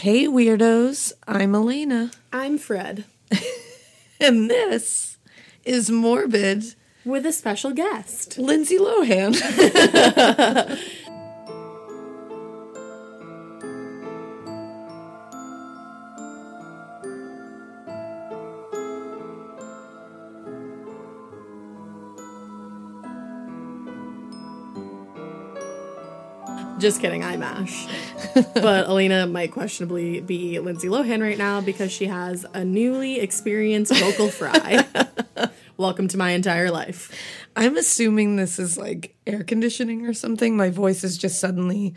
Hey, weirdos. I'm Alaina. I'm Fred And this is Morbid with a special guest. Lindsay Lohan. Just kidding, I'm Ash. but Alaina might questionably be Lindsay Lohan right now because she has a newly experienced vocal fry. Welcome to my entire life. I'm assuming this is like air conditioning or something. My voice is just suddenly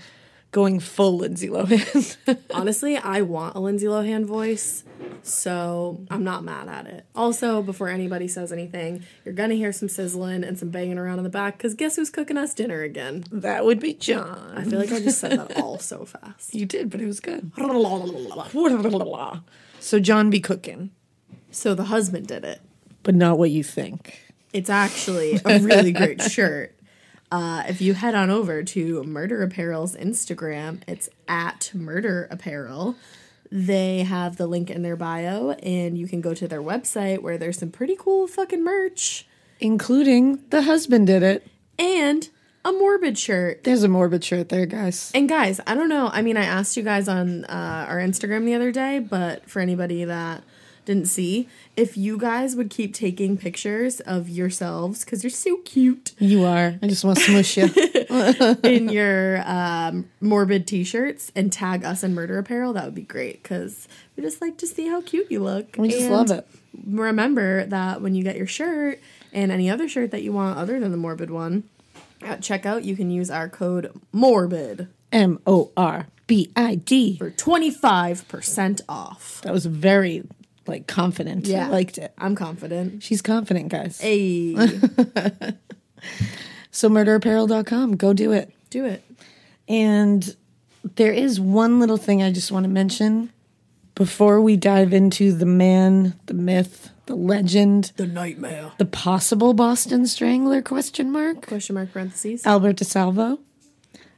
going full Lindsay Lohan. Honestly, I want a Lindsay Lohan voice, so I'm not mad at it. Also, before anybody says anything, you're gonna hear some sizzling and some banging around in the back because guess who's cooking us dinner again? that would be John. I feel like I just said that all so fast. You did, but it was good. So John be cooking, So the husband did it. but not what you think. It's actually a really great shirt. Uh, if you head on over to Murder Apparel's Instagram, it's at Murder Apparel. They have the link in their bio, and you can go to their website where there's some pretty cool fucking merch Including the husband did it. and a morbid shirt. There's a morbid shirt there, guys. And guys, I don't know. I mean, I asked you guys on uh, our Instagram the other day, but for anybody that didn't see, if you guys would keep taking pictures of yourselves because you're so cute You are. I just want to smush you. in your um, morbid t-shirts and tag us in Murder Apparel, that would be great because we just like to see how cute you look. We just And love it. Remember that when you get your shirt and any other shirt that you want other than the morbid one, at checkout you can use our code morbid M O R B I D. for 25% off. That was very like confident. Yeah. I liked it. I'm confident. She's confident, guys. Hey, So murderapparel.com, go do it. do it. And there is one little thing I just want to mention before we dive into the man, the myth, the legend, The nightmare. the possible Boston Strangler question mark. Question mark parentheses. Albert DeSalvo.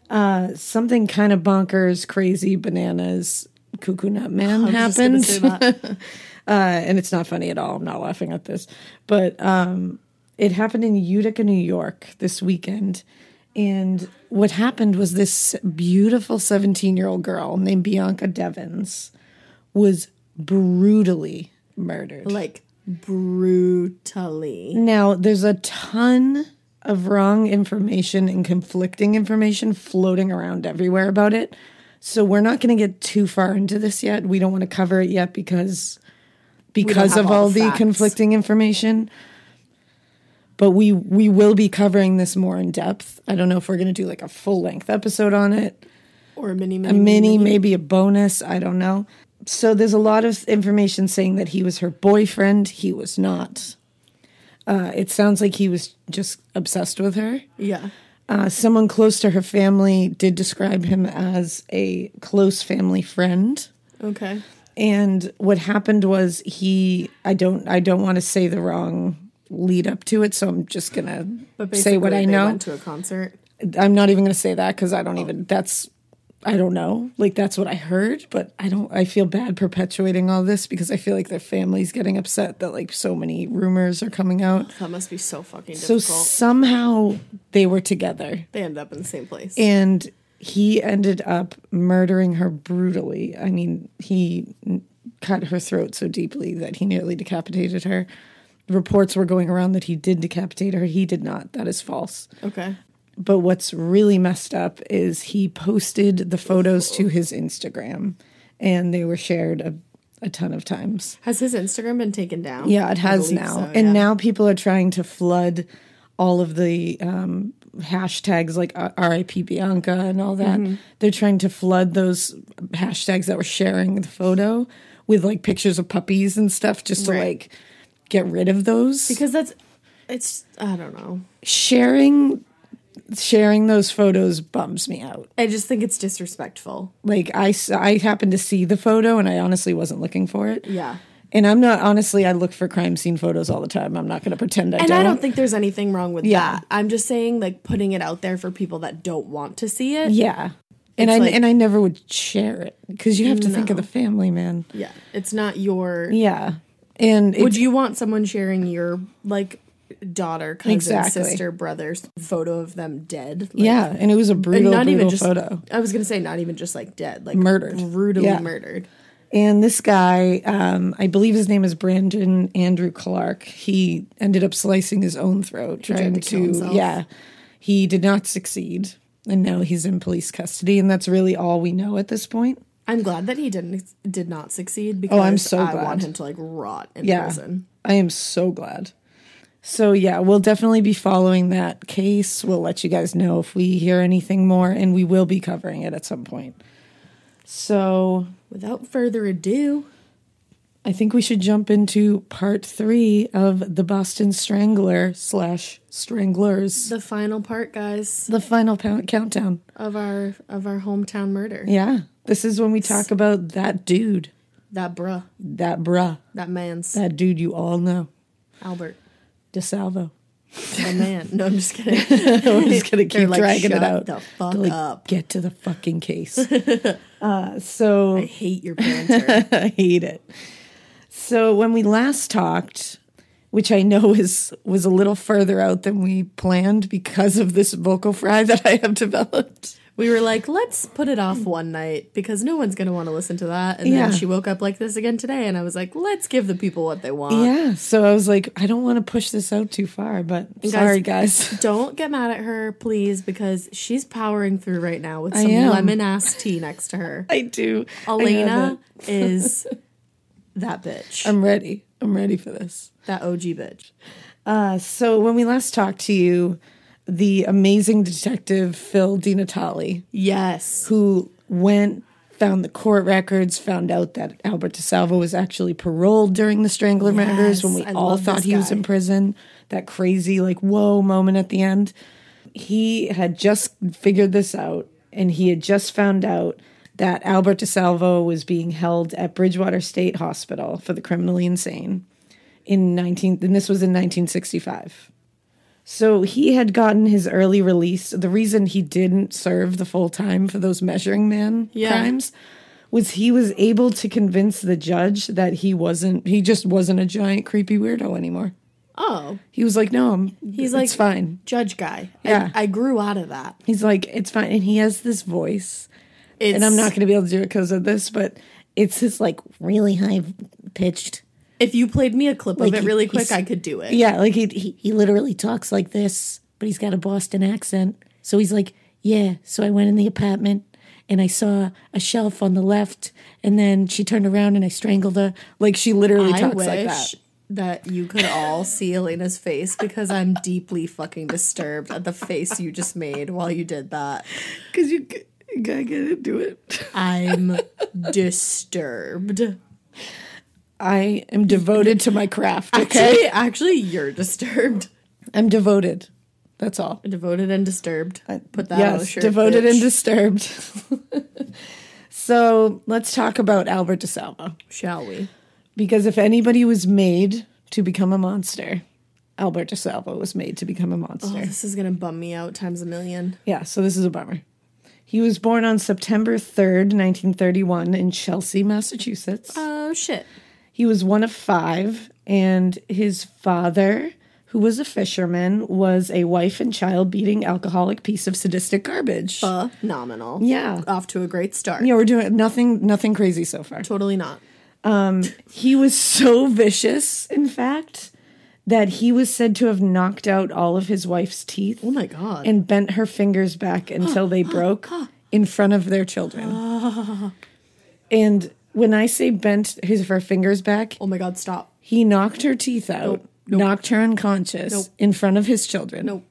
Uh, something kind of bonkers, crazy, bananas, cuckoo nut man I was just gonna happened. uh, and it's not funny at all. I'm not laughing at this, but um, it happened in Utica, New York this weekend. And what happened was this beautiful 17 year old girl named Bianca Devins was brutally murdered. like brutally. Now, there's a ton of wrong information and conflicting information floating around everywhere about it. So we're not going to get too far into this yet. We don't want to cover it yet because because of all all the the conflicting information. but we we will be covering this more in depth. I don't know if we're going to do like a full length episode on it, Or a mini, a mini, mini, maybe a bonus. I don't know. So there's a lot of information saying that he was her boyfriend. He was not. Uh, it sounds like he was just obsessed with her. Yeah. Uh, someone close to her family did describe him as a close family friend. Okay. And what happened was he I don't I don't want to say the wrong lead up to it, so I'm just gonna say what I know. Went to a concert. I'm not even gonna say that because I don't even that's I don't know. Like that's what I heard, but I don't I feel bad perpetuating all this because I feel like their family's getting upset that like so many rumors are coming out. That must be so fucking So somehow they were together. they end up in the same place. and he ended up murdering her brutally. I mean, he cut her throat so deeply that he nearly decapitated her. Reports were going around that he did decapitate her. He did not. That is false. okay. But what's really messed up is he posted the photos to his Instagram and they were shared a, a ton of times. Has his Instagram been taken down? Yeah, it has now. so, and now people are trying to flood all of the um, hashtags like uh, RIP Bianca and all that. Mm-hmm. They're trying to flood those hashtags that were sharing the photo with like pictures of puppies and stuff just to like get rid of those. because that's it's I don't know. sharing sharing those photos bums me out. I just think it's disrespectful. Like I I happened to see the photo and I honestly wasn't looking for it. Yeah. And I'm not honestly. I look for crime scene photos all the time. I'm not going to pretend I And don't. And I don't think there's anything wrong with Yeah. that. I'm just saying like putting it out there for people that don't want to see it. Yeah. And I like- and I never would share it because you have to think of the family, man. Yeah. It's not your Yeah. And Would you want someone sharing your like daughter, cousin, Exactly. sister, brother's photo of them dead? Like, yeah, and it was a brutal, not brutal even just photo. I was gonna say not even just like dead, like Murdered. brutally Yeah. murdered. And this guy, um, I believe his name is Brandon Andrew Clark. He ended up slicing his own throat, trying to to. yeah, he did not succeed, and now he's in police custody, and that's really all we know at this point. I'm glad that he didn't did not succeed because Oh, I'm so I glad. want him to like rot in Yeah, prison. I am so glad. So yeah, we'll definitely be following that case. We'll let you guys know if we hear anything more, and we will be covering it at some point. So Without further ado, I think we should jump into part three of the Boston Strangler slash Stranglers, the final part, guys, the final countdown. of our of our hometown murder. Yeah, this is when we talk about that dude, That bruh, that bruh, that man's. That dude you all know, Albert, DeSalvo. The man. No, I'm just kidding. We're just gonna keep like, dragging it "Shut out. the fuck like, up. Get to the fucking case. uh, so I hate your banter. I hate it. So when we last talked, which I know is was a little further out than we planned because of this vocal fry that I have developed. We were like, let's put it off one night because no one's gonna want to listen to that. And Yeah. then she woke up like this again today, and I was like, let's give the people what they want. Yeah. So I was like, I don't want to push this out too far, but sorry guys. Don't get mad at her, please, because she's powering through right now with some lemon ass tea next to her. I do. I Elena it. is that bitch. I'm ready. I'm ready for this. that OG bitch. Uh, so when we last talked to you, the amazing detective Phil DiNatale Yes. who went found the court records found out that albert DeSalvo was actually paroled during the strangler murders when we I all thought he was in prison. That crazy like whoa moment at the end. He had just figured this out and he had just found out that albert DeSalvo was being held at bridgewater state hospital for the criminally insane in 19 and this was in 1965 so he had gotten his early release. The reason he didn't serve the full time for those measuring man Yeah. crimes was he was able to convince the judge that he wasn't he just wasn't a giant creepy weirdo anymore. Oh, He was like, "No, I'm he's it's like fine." judge guy. Yeah. I, I grew out of that. He's like, "It's fine." And he has this voice. It's, And I'm not going to be able to do it because of this, but it's his like really high pitched If you played me a clip Like, of it he- really quick, I could do it. Yeah, like he, he he literally talks like this, but he's got a Boston accent. So he's like, "Yeah." So I went in the apartment and I saw a shelf on the left, and then she turned around and I strangled her. Like she literally I talks like that. that you could all see Alaina's face because I'm deeply fucking disturbed at the face you just made while you did that. Because you, you gotta get into it. I'm disturbed. I am devoted to my craft, okay? Actually, actually, you're disturbed. I'm devoted. That's all. Devoted and disturbed. I, Put that on a yes, shirt. devoted and disturbed. so let's talk about Albert DeSalvo. Shall we? Because if anybody was made to become a monster, Albert DeSalvo was made to become a monster. Oh, this is gonna bum me out times a million. Yeah, so this is a bummer. He was born on September 3rd, 1931, in Chelsea, Massachusetts. Oh shit. He was one of five, and his father, who was a fisherman, was a wife and child beating alcoholic piece of sadistic garbage. Phenomenal. Yeah. Off to a great start. Yeah, we're doing nothing nothing crazy so far. Totally not. Um, he was so vicious, in fact, that he was said to have knocked out all of his wife's teeth Oh my god. and bent her fingers back until they broke in front of their children. And when I say bent his her fingers back, oh my god, stop. he knocked her teeth out, Nope. knocked her unconscious Nope. in front of his children. Nope.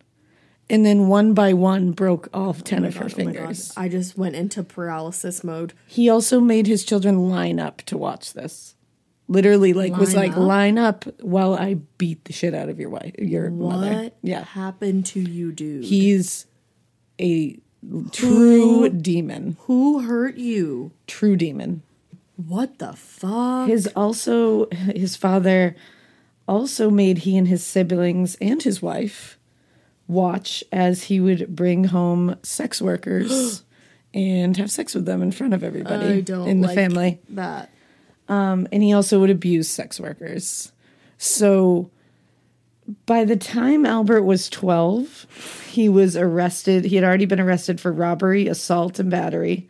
And then one by one broke all 10 of her oh my god. fingers. I just went into paralysis mode. He also made his children line up to watch this. Literally, like, was Line like, up? line up while I beat the shit out of your wife, your mother. What Yeah. happened to you, dude? He's a true demon. Who hurt you? True demon. What the fuck? His also, his father also made he and his siblings and his wife watch as he would bring home sex workers and have sex with them in front of everybody in the like family. that. Um, and he also would abuse sex workers. So by the time Albert was 12, he was arrested. He had already been arrested for robbery, assault, and battery.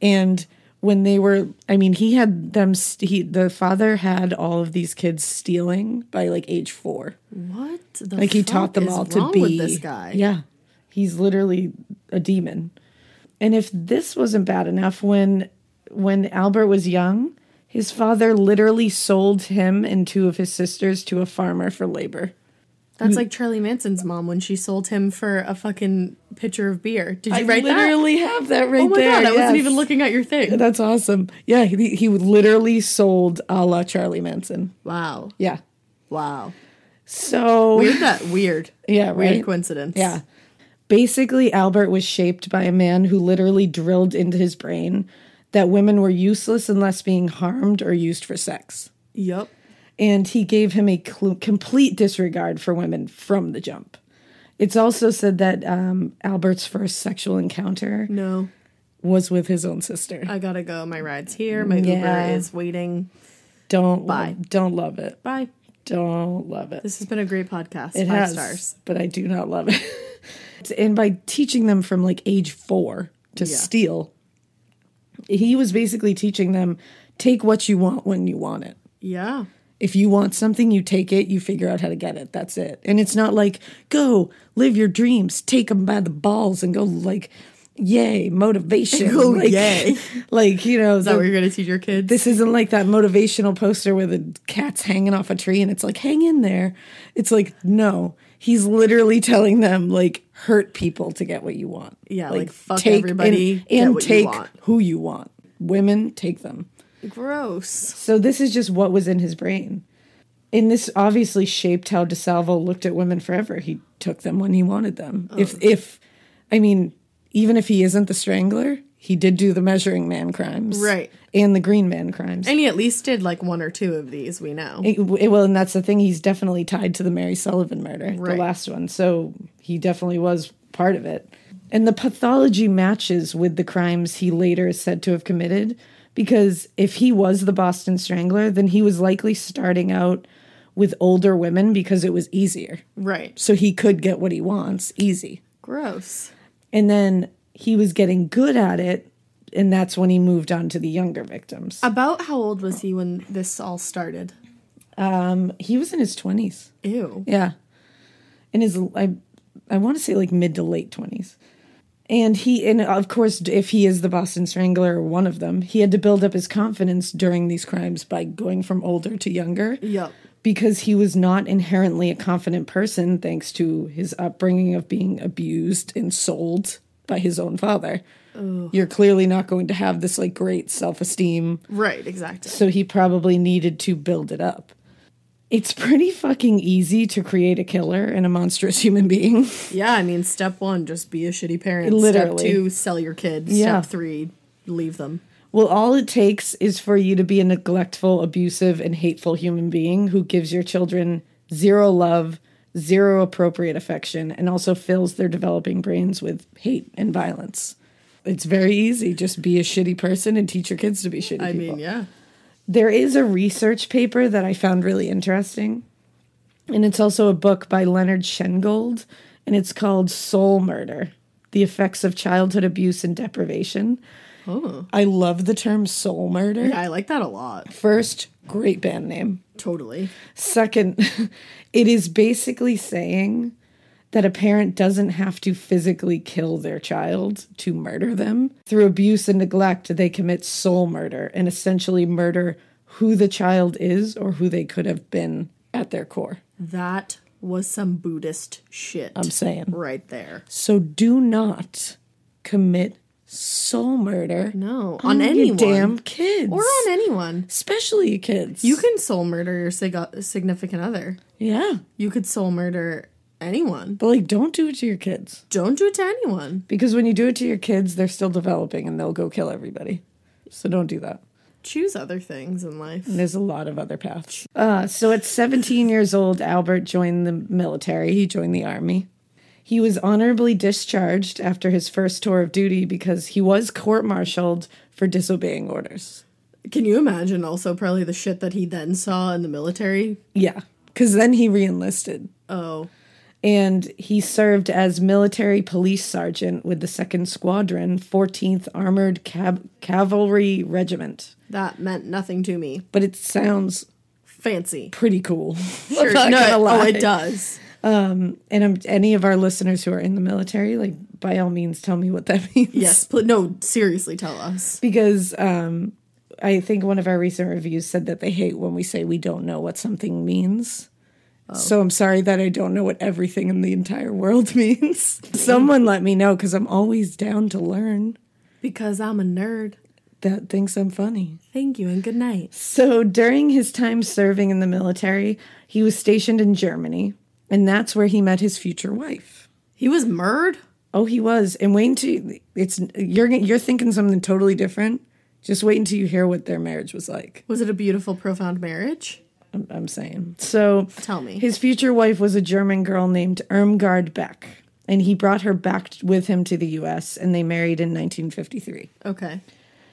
And when they were, I mean, he had them, st- he, the father had all of these kids stealing by like age four. What the Like he taught them all to be this guy. Yeah. He's literally a demon. And if this wasn't bad enough, when when Albert was young, his father literally sold him and two of his sisters to a farmer for labor. That's mm. like Charlie Manson's mom when she sold him for a fucking pitcher of beer. Did you I write that? I literally have that right there. Oh my there. god, I wasn't even looking at your thing. That's awesome. Yeah, he, he literally sold a la Charlie Manson. Wow. Yeah. Wow. So Weird that weird. Yeah, Weird coincidence. Yeah. Basically, Albert was shaped by a man who literally drilled into his brain that women were useless unless being harmed or used for sex. Yep. And he gave him a cl- complete disregard for women from the jump. It's also said that um, Albert's first sexual encounter No. was with his own sister. I gotta go. My ride's here. My Yeah. Uber is waiting. Don't Bye. don't love it. Bye. Don't love it. This has been a great podcast. It Five has, stars. but I do not love it. and by teaching them from like age four to Yeah. steal, he was basically teaching them take what you want when you want it. Yeah. If you want something, you take it, you figure out how to get it. That's it. And it's not like, go live your dreams, take them by the balls and go like, yay, motivation. Go oh, like, yay. Like, you know, Is that what you're gonna teach your kids? this isn't like that motivational poster where the cat's hanging off a tree and it's like hang in there it's like no he's literally telling them like hurt people to get what you want Yeah, like, fuck everybody, and, and you take want. who you want women take them Gross. so this is just what was in his brain and this obviously shaped how DeSalvo looked at women forever he took them when he wanted them oh. if Oh. if i mean even if he isn't the strangler he did do the measuring man crimes Right. and the green man crimes And he at least did like one or two of these, we know. It- it- well, and that's the thing. He's definitely tied to the Mary Sullivan murder, Right. the last one. So he definitely was part of it. And the pathology matches with the crimes he later is said to have committed. Because if he was the Boston Strangler, then he was likely starting out with older women because it was easier. Right. So he could get what he wants easy. Gross. And then he was getting good at it. And that's when he moved on to the younger victims. About how old was he when this all started? Um, he was in his 20s. Ew. Yeah. In his I I want to say like mid to late 20s. And he and of course if he is the Boston Strangler or one of them, he had to build up his confidence during these crimes by going from older to younger. Yep. because he was not inherently a confident person thanks to his upbringing of being abused and sold by his own father. You're clearly not going to have this like great self-esteem Right, exactly. so he probably needed to build it up. It's pretty fucking easy to create a killer and a monstrous human being. Yeah, I mean, step one, just be a shitty parent. Literally. Step two, sell your kid. Yeah. Step three, leave them. Well, all it takes is for you to be a neglectful, abusive, and hateful human being who gives your children zero love, zero appropriate affection, and also fills their developing brains with hate and violence. It's very easy. Just be a shitty person and teach your kids to be shitty I people. mean, yeah. There is a research paper that I found really interesting. And it's also a book by Leonard Shengold, and it's called Soul Murder The Effects of Childhood Abuse and Deprivation. Oh. I love the term soul murder. Yeah, I like that a lot. First, great band name. Totally. Second, it is basically saying that a parent doesn't have to physically kill their child to murder them. Through abuse and neglect, they commit soul murder and essentially murder who the child is or who they could have been at their core. That was some Buddhist shit. I'm saying. right there. So do not commit soul murder No, on, on your anyone. damn kids. Or on anyone. especially kids. You can soul murder your sig- significant other. Yeah. You could soul murder anyone. But like don't do it to your kids. Don't do it to anyone. Because when you do it to your kids, they're still developing and they'll go kill everybody. So don't do that. Choose other things in life. And there's a lot of other paths. Uh, so at 17 years old, Albert joined the military. He joined the army. He was honorably discharged after his first tour of duty because he was court martialed for disobeying orders. Can you imagine also probably the shit that he then saw in the military? Yeah, because then he reenlisted. Oh, and he served as military police sergeant with the 2nd Squadron, 14th Armored Cab- Cavalry Regiment. that meant nothing to me. But it sounds Fancy. pretty cool. Sure. No, gonna oh, it does. And um, any of our listeners who are in the military, like by all means, tell me what that means. Yes. Pl- no, seriously, tell us. because um, I think one of our recent reviews said that they hate when we say we don't know what something means. So I'm sorry that I don't know what everything in the entire world means. Someone let me know because I'm always down to learn. Because I'm a nerd. That thinks I'm funny. Thank you and good night. So during his time serving in the military, he was stationed in Germany, and that's where he met his future wife. He was murdered? Oh, he was. And wait until it's you're you're thinking something totally different. Just wait until you hear what their marriage was like. Was it a beautiful, profound marriage? I'm, I'm saying. So Tell me. his future wife was a German girl named Irmgard Beck, and he brought her back with him to the U.S. and they married in 1953. Okay.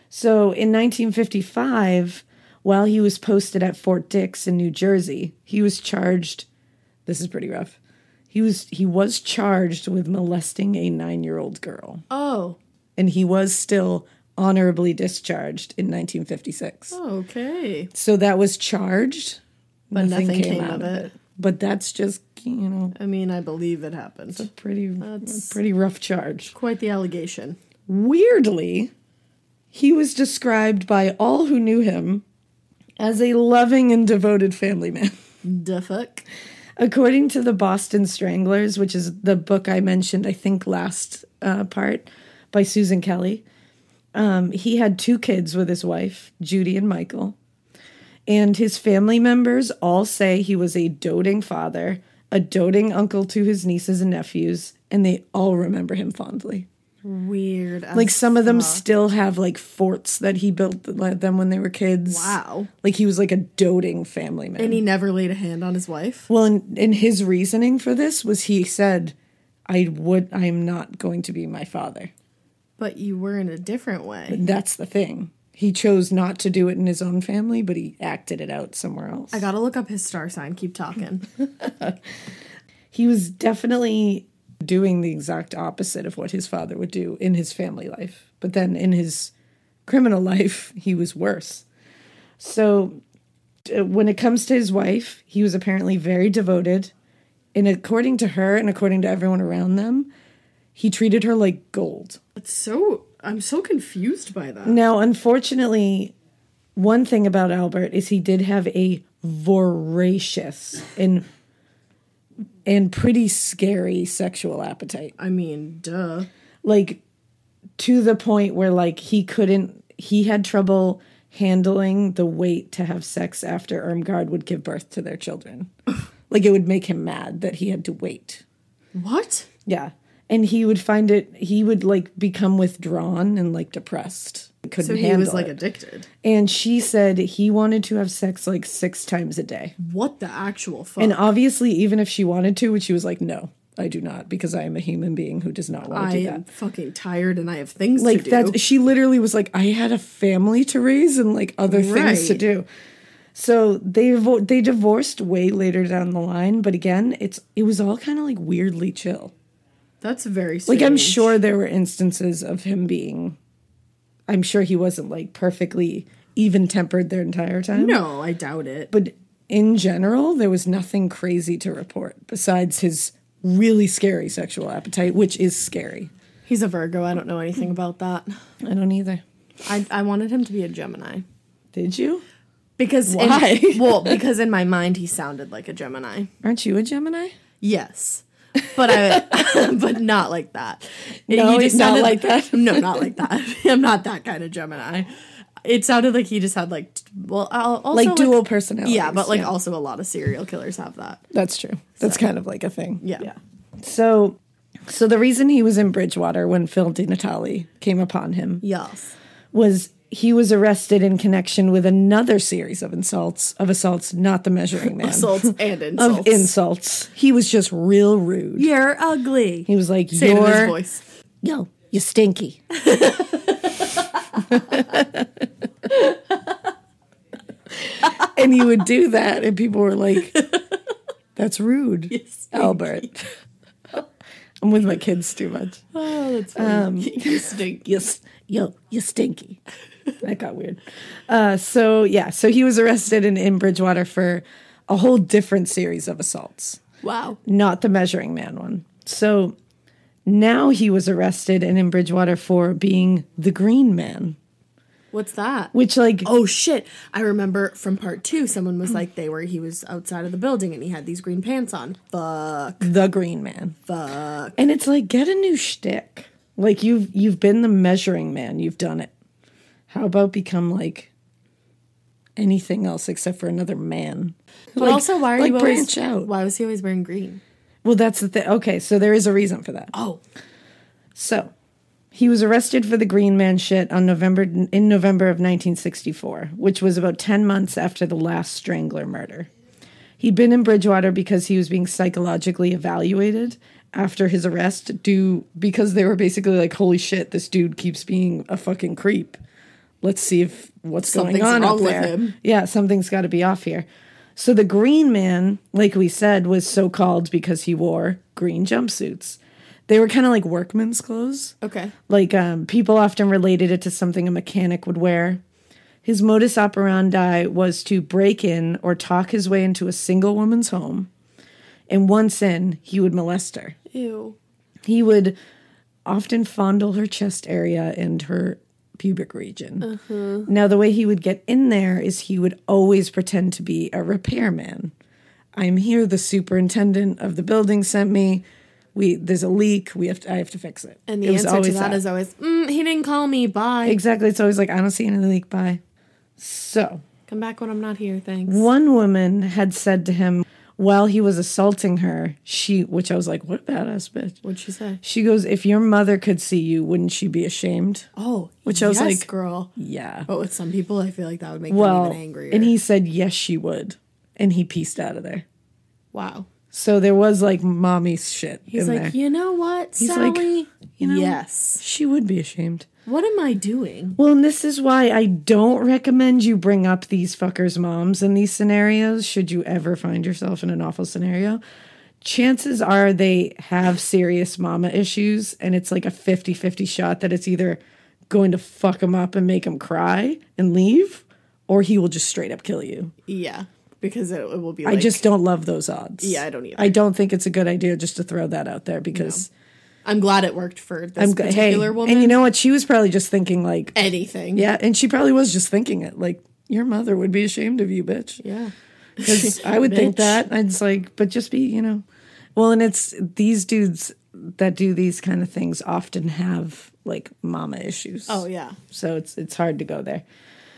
So in 1955, while he was posted at Fort Dix in New Jersey, he was charged. This is pretty rough. He was he was charged with molesting a nine year old girl, Oh. and he was still honorably discharged in 1956. Okay. So that was charged, But nothing came out of it. But that's just you know I mean, I believe it happened. pretty that's pretty rough charge. Quite the allegation. Weirdly, he was described by all who knew him as a loving and devoted family man. The fuck? According to the Boston Stranglers, which is the book I mentioned, I think last uh, part by Susan Kelly, um, he had two kids with his wife, Judy and Michael. And his family members all say he was a doting father, a doting uncle to his nieces and nephews, and they all remember him fondly. Weird. Like some of them still have like forts that he built them when they were kids. Wow. Like he was like a doting family man. And he never laid a hand on his wife? well, and, and his reasoning for this was he said, "I would. I am not going to be my father." But you were in a different way. That's the thing. He chose not to do it in his own family, but he acted it out somewhere else. I gotta look up his star sign. Keep talking. he was definitely doing the exact opposite of what his father would do in his family life. But then in his criminal life, he was worse. So uh, when it comes to his wife, he was apparently very devoted. And according to her and according to everyone around them, he treated her like gold. It's so. I'm so confused by that. Now, unfortunately, one thing about Albert is he did have a voracious and and pretty scary sexual appetite. I mean, duh. Like to the point where like he couldn't he had trouble handling the wait to have sex after Irmgard would give birth to their children. like it would make him mad that he had to wait. What? Yeah. And he would find it he would like become withdrawn and like depressed. Couldn't So he was like it. addicted. and she said he wanted to have sex like six times a day. What the actual fuck? And obviously, even if she wanted to, which she was like, no, I do not, because I am a human being who does not want I to do am fucking tired and I have things Like to do. that, she literally was like, I had a family to raise and like other things to do. So they vo- they divorced way later down the line, but again, it's it was all kind of like weirdly chill. That's very strange. Like I'm sure there were instances of him being, I'm sure he wasn't like perfectly even tempered their entire time. No, I doubt it. but in general, there was nothing crazy to report besides his really scary sexual appetite, which is scary. He's a Virgo. I don't know anything about that. I don't either. I, I wanted him to be a Gemini. Did you? Because in- Why? well, because in my mind he sounded like a Gemini. Aren't you a Gemini? Yes. But I but not like that. No, He not sounded like that. No, not like that. I'm not that kind of Gemini. It sounded like he just had like t- well I'll- also Like dual personalities. Yeah, but like also a lot of serial killers have that. That's true. That's kind of like a thing. Yeah. So, so the reason he was in Bridgewater when Phil Di Natale came upon him Yes. was he was arrested in connection with another series of insults of assaults, not the measuring man. Assaults and insults. Of insults. He was just real rude. You're ugly. He was like, Say it in his "You're voice. yo, you stinky." and he would do that, and people were like, "That's rude, Albert." I'm with my kids too much. Oh, that's funny. Um, you stink. You, s- yo, you stinky. that got weird. Uh, so yeah, so he was arrested in, in Bridgewater for a whole different series of assaults Wow. not the measuring man one. So now he was arrested and in Bridgewater for being the green man, What's that? which like Oh shit! I remember from part two, someone was like, they were he was outside of the building and he had these green pants on. Fuck, the green man. fuck. And it's like get a new shtick. Like you've you've been the measuring man, you've done it. How about become like anything else except for another man? But Like- also, why are like you always? branch out? Why was he always wearing green? Well, that's the thing. Okay, so there is a reason for that. Oh, So, he was arrested for the Green Man shit on November in November of 1964, which was about 10 months after the last Strangler murder. He'd been in Bridgewater because he was being psychologically evaluated after his arrest due because they were basically like holy shit this dude keeps being a fucking creep. Let's see if what's Something's going on wrong up with there. him. Yeah, something's got to be off here. So the Green Man, like we said, was so called because he wore green jumpsuits. They were kind of like workman's clothes. okay. Like um, people often related it to something a mechanic would wear. His modus operandi was to break in or talk his way into a single woman's home. And once in, he would molest her. Ew. He would often fondle her chest area and her pubic region. Now, the way he would get in there is he would always pretend to be a repairman. I'm here. The superintendent of the building sent me. We there's a leak. We have to, I have to fix it. And the It was answer to always that is always, mm, he didn't call me. Bye. exactly. It's always like I don't see any leak. Bye. So Come back when I'm not here. Thanks. one woman had said to him while he was assaulting her, she which I was like, what a badass bitch. What'd she say? She goes, if your mother could see you, wouldn't she be ashamed? Oh, Which I was yes, like- girl. Yeah. But with some people, I feel like that would make well, them even angrier. and he said yes, she would, and he pieced out of there. wow. So there was like mommy shit He's like, there. you know what, He's like, Sally? you know, yes. She would be ashamed. What am I doing? Well, and this is why I don't recommend you bring up these fuckers' moms in these scenarios. Should you ever find yourself in an awful scenario, chances are they have serious mama issues, and it's like a 50 50 shot that it's either going to fuck him up and make him cry and leave, or he will just straight up kill you. Yeah, because it, it will be. I just don't love those odds. Yeah, I don't either. I don't think it's a good idea just to throw that out there because I'm glad it worked for this I'm g- hey, particular woman. and you know what? She was probably just thinking like, anything. yeah, and she probably was just thinking it like your mother would be ashamed of you, bitch. Yeah. Because I would think that. It's like, but just be, you know. Well, and it's these dudes that do these kind of things often have like mama issues. Oh yeah. So it's it's hard to go there.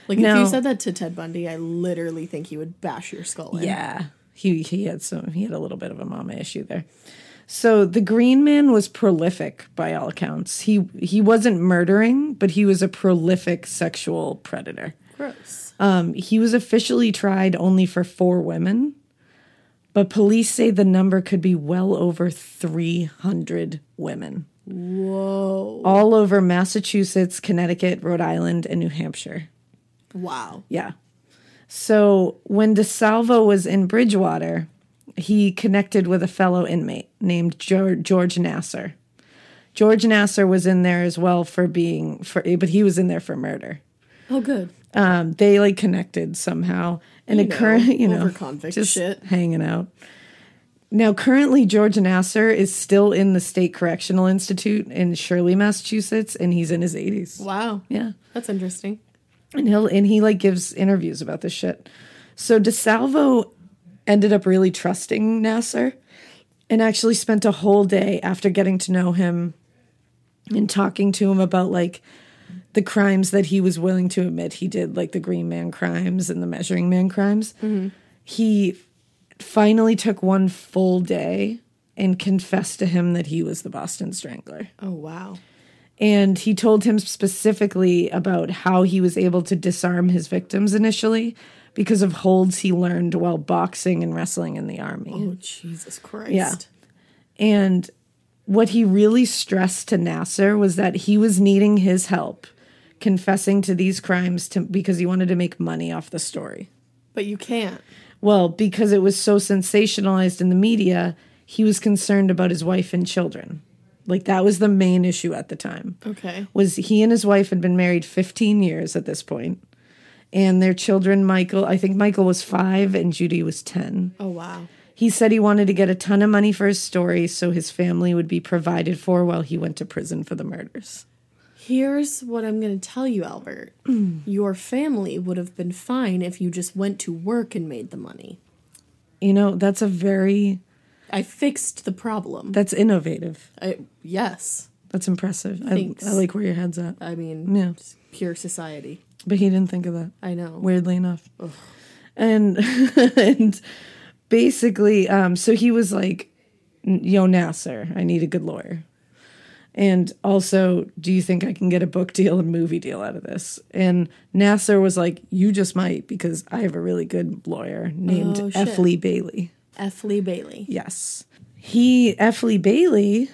Like if you said that to Ted Bundy, I literally think he would bash your skull in. Yeah. He he had some he had a little bit of a mama issue there. So the Green Man was prolific by all accounts. He he wasn't murdering, but he was a prolific sexual predator. Gross. Um, he was officially tried only for four women, but police say the number could be well over 300 women. Whoa. All over Massachusetts, Connecticut, Rhode Island, and New Hampshire. Wow. Yeah. So when DeSalvo was in Bridgewater, he connected with a fellow inmate named George, George Nassar. George Nassar was in there as well for being for, but he was in there for murder. Oh, good. Um, they like connected somehow, and You it current you know just shit. hanging out. Now, currently, George Nassar is still in the State Correctional Institute in Shirley, Massachusetts, and he's in his eighties. Wow. Yeah, That's interesting. and he'll and he like gives interviews about this shit. So DeSalvo ended up really trusting Nassar, and actually spent a whole day after getting to know him and talking to him about like the crimes that he was willing to admit he did, like the Green Man crimes and the Measuring Man crimes. Mm-hmm. He finally took one full day and confessed to him that he was the Boston Strangler. Oh, wow. And he told him specifically about how he was able to disarm his victims initially because of holds he learned while boxing and wrestling in the army. Oh, Jesus Christ. Yeah. And what he really stressed to Nassar was that he was needing his help confessing to these crimes to, because he wanted to make money off the story. But you can't. Well, because it was so sensationalized in the media, he was concerned about his wife and children. Like that was the main issue at the time. Okay. Was he and his wife had been married 15 years at this point. And their children, Michael, I think Michael was 5 and Judy was 10. Oh, wow. He said he wanted to get a ton of money for his story so his family would be provided for while he went to prison for the murders. Here's what I'm going to tell you, Albert. Your family would have been fine if you just went to work and made the money. You know, that's a very I fixed the problem. that's innovative. I, yes. That's impressive. I. I like where your head's at. I mean, Yeah. pure society. But he didn't think of that. I know. weirdly enough. And and basically, um, so he was like, "Yo, Nassar, I need a good lawyer." And also, do you think I can get a book deal and movie deal out of this? And Nassar was like, "You just might because I have a really good lawyer named Oh. F. Lee Bailey." F. Lee Bailey. Yes, he F. Lee Bailey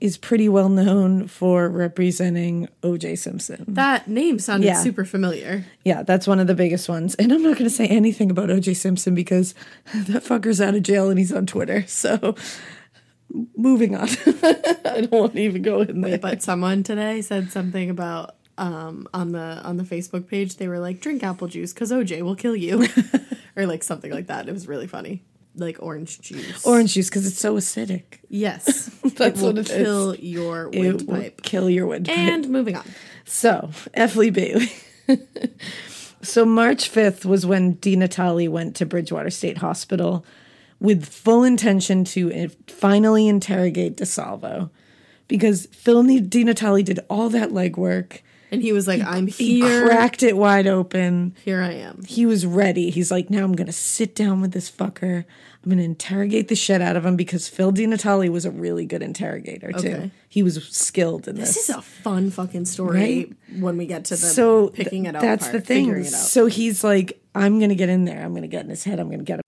is pretty well known for representing O.J. Simpson. That name sounded Yeah. super familiar. Yeah, that's one of the biggest ones. And I'm not going to say anything about OJ Simpson because that fucker's out of jail and he's on Twitter. So moving on. I don't want to even go in there. But someone today said something about um on the on the Facebook page they were like drink apple juice cuz OJ will kill you or like something like that. It was really funny. Like orange juice. Orange juice because it's so acidic. Yes. That's it will what it is. kill your It will windpipe. kill your windpipe. And moving on. So, F. Lee Bailey. so, March 5th was when Di Natale went to Bridgewater State Hospital with full intention to uh, finally interrogate DeSalvo because Phil Di Natale did all that legwork. And he was like, I'm He here. cracked it wide open. Here I am. He was ready. He's like, now I'm going to sit down with this fucker. I'm going to interrogate the shit out of him because Phil Di Natale was a really good interrogator, too. Okay. He was skilled in this. This is a fun fucking story Right? when we get to the so picking it out. That's part, the thing. figuring it out. So he's like, I'm gonna get in there. I'm gonna get in his head. I'm gonna get him.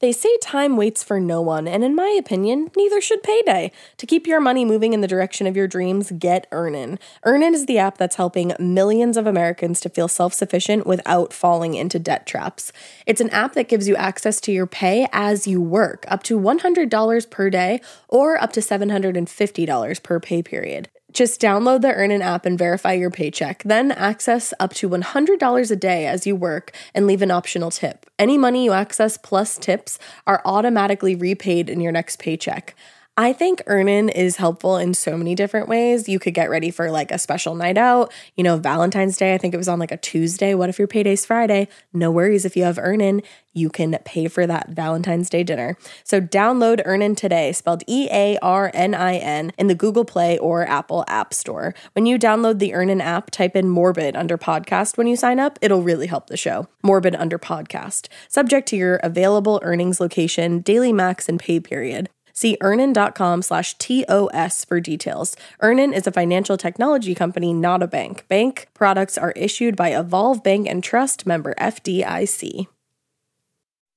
They say time waits for no one, and in my opinion, neither should payday. To keep your money moving in the direction of your dreams, get Earnin. Earnin is the app that's helping millions of Americans to feel self sufficient without falling into debt traps. It's an app that gives you access to your pay as you work, up to $100 per day or up to $750 per pay period. Just download the Earnin app and verify your paycheck. Then access up to $100 a day as you work and leave an optional tip. Any money you access plus tips are automatically repaid in your next paycheck. I think Earnin is helpful in so many different ways. You could get ready for like a special night out, you know, Valentine's Day. I think it was on like a Tuesday. What if your payday's Friday? No worries if you have Earnin, you can pay for that Valentine's Day dinner. So download Earnin today, spelled E A R N I N, in the Google Play or Apple App Store. When you download the Earnin app, type in Morbid under podcast when you sign up. It'll really help the show. Morbid under podcast. Subject to your available earnings location, daily max, and pay period. See earnin.com slash TOS for details. Earnin is a financial technology company, not a bank. Bank products are issued by Evolve Bank and Trust member FDIC.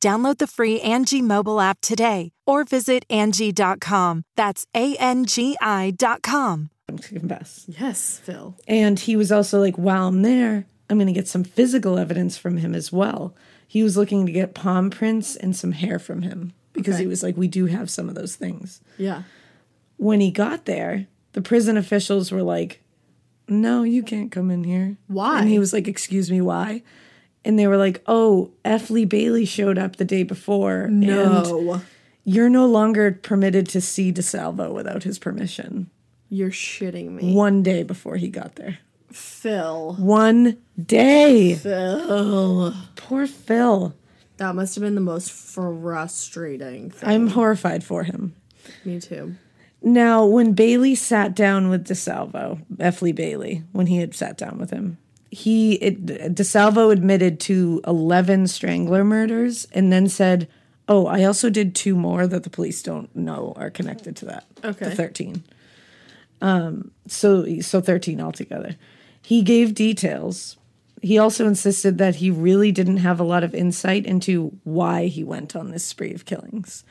Download the free Angie mobile app today or visit Angie.com. That's A N G I.com. I'm to confess. Yes, Phil. And he was also like, while I'm there, I'm going to get some physical evidence from him as well. He was looking to get palm prints and some hair from him because Okay. he was like, we do have some of those things. Yeah. When he got there, the prison officials were like, no, you can't come in here. Why? And he was like, excuse me, why? And they were like, oh, F. Lee Bailey showed up the day before. And No. you're no longer permitted to see DeSalvo without his permission. You're shitting me. One day before he got there. Phil. One day. Phil. Poor Phil. That must have been the most frustrating thing. I'm horrified for him. Me too. Now, when Bailey sat down with DeSalvo, F. Lee Bailey, when he had sat down with him, he it, DeSalvo admitted to 11 strangler murders and then said, "Oh, I also did two more that the police don't know are connected to that." Okay. the 13. Um, so so 13 altogether. He gave details. He also insisted that he really didn't have a lot of insight into why he went on this spree of killings,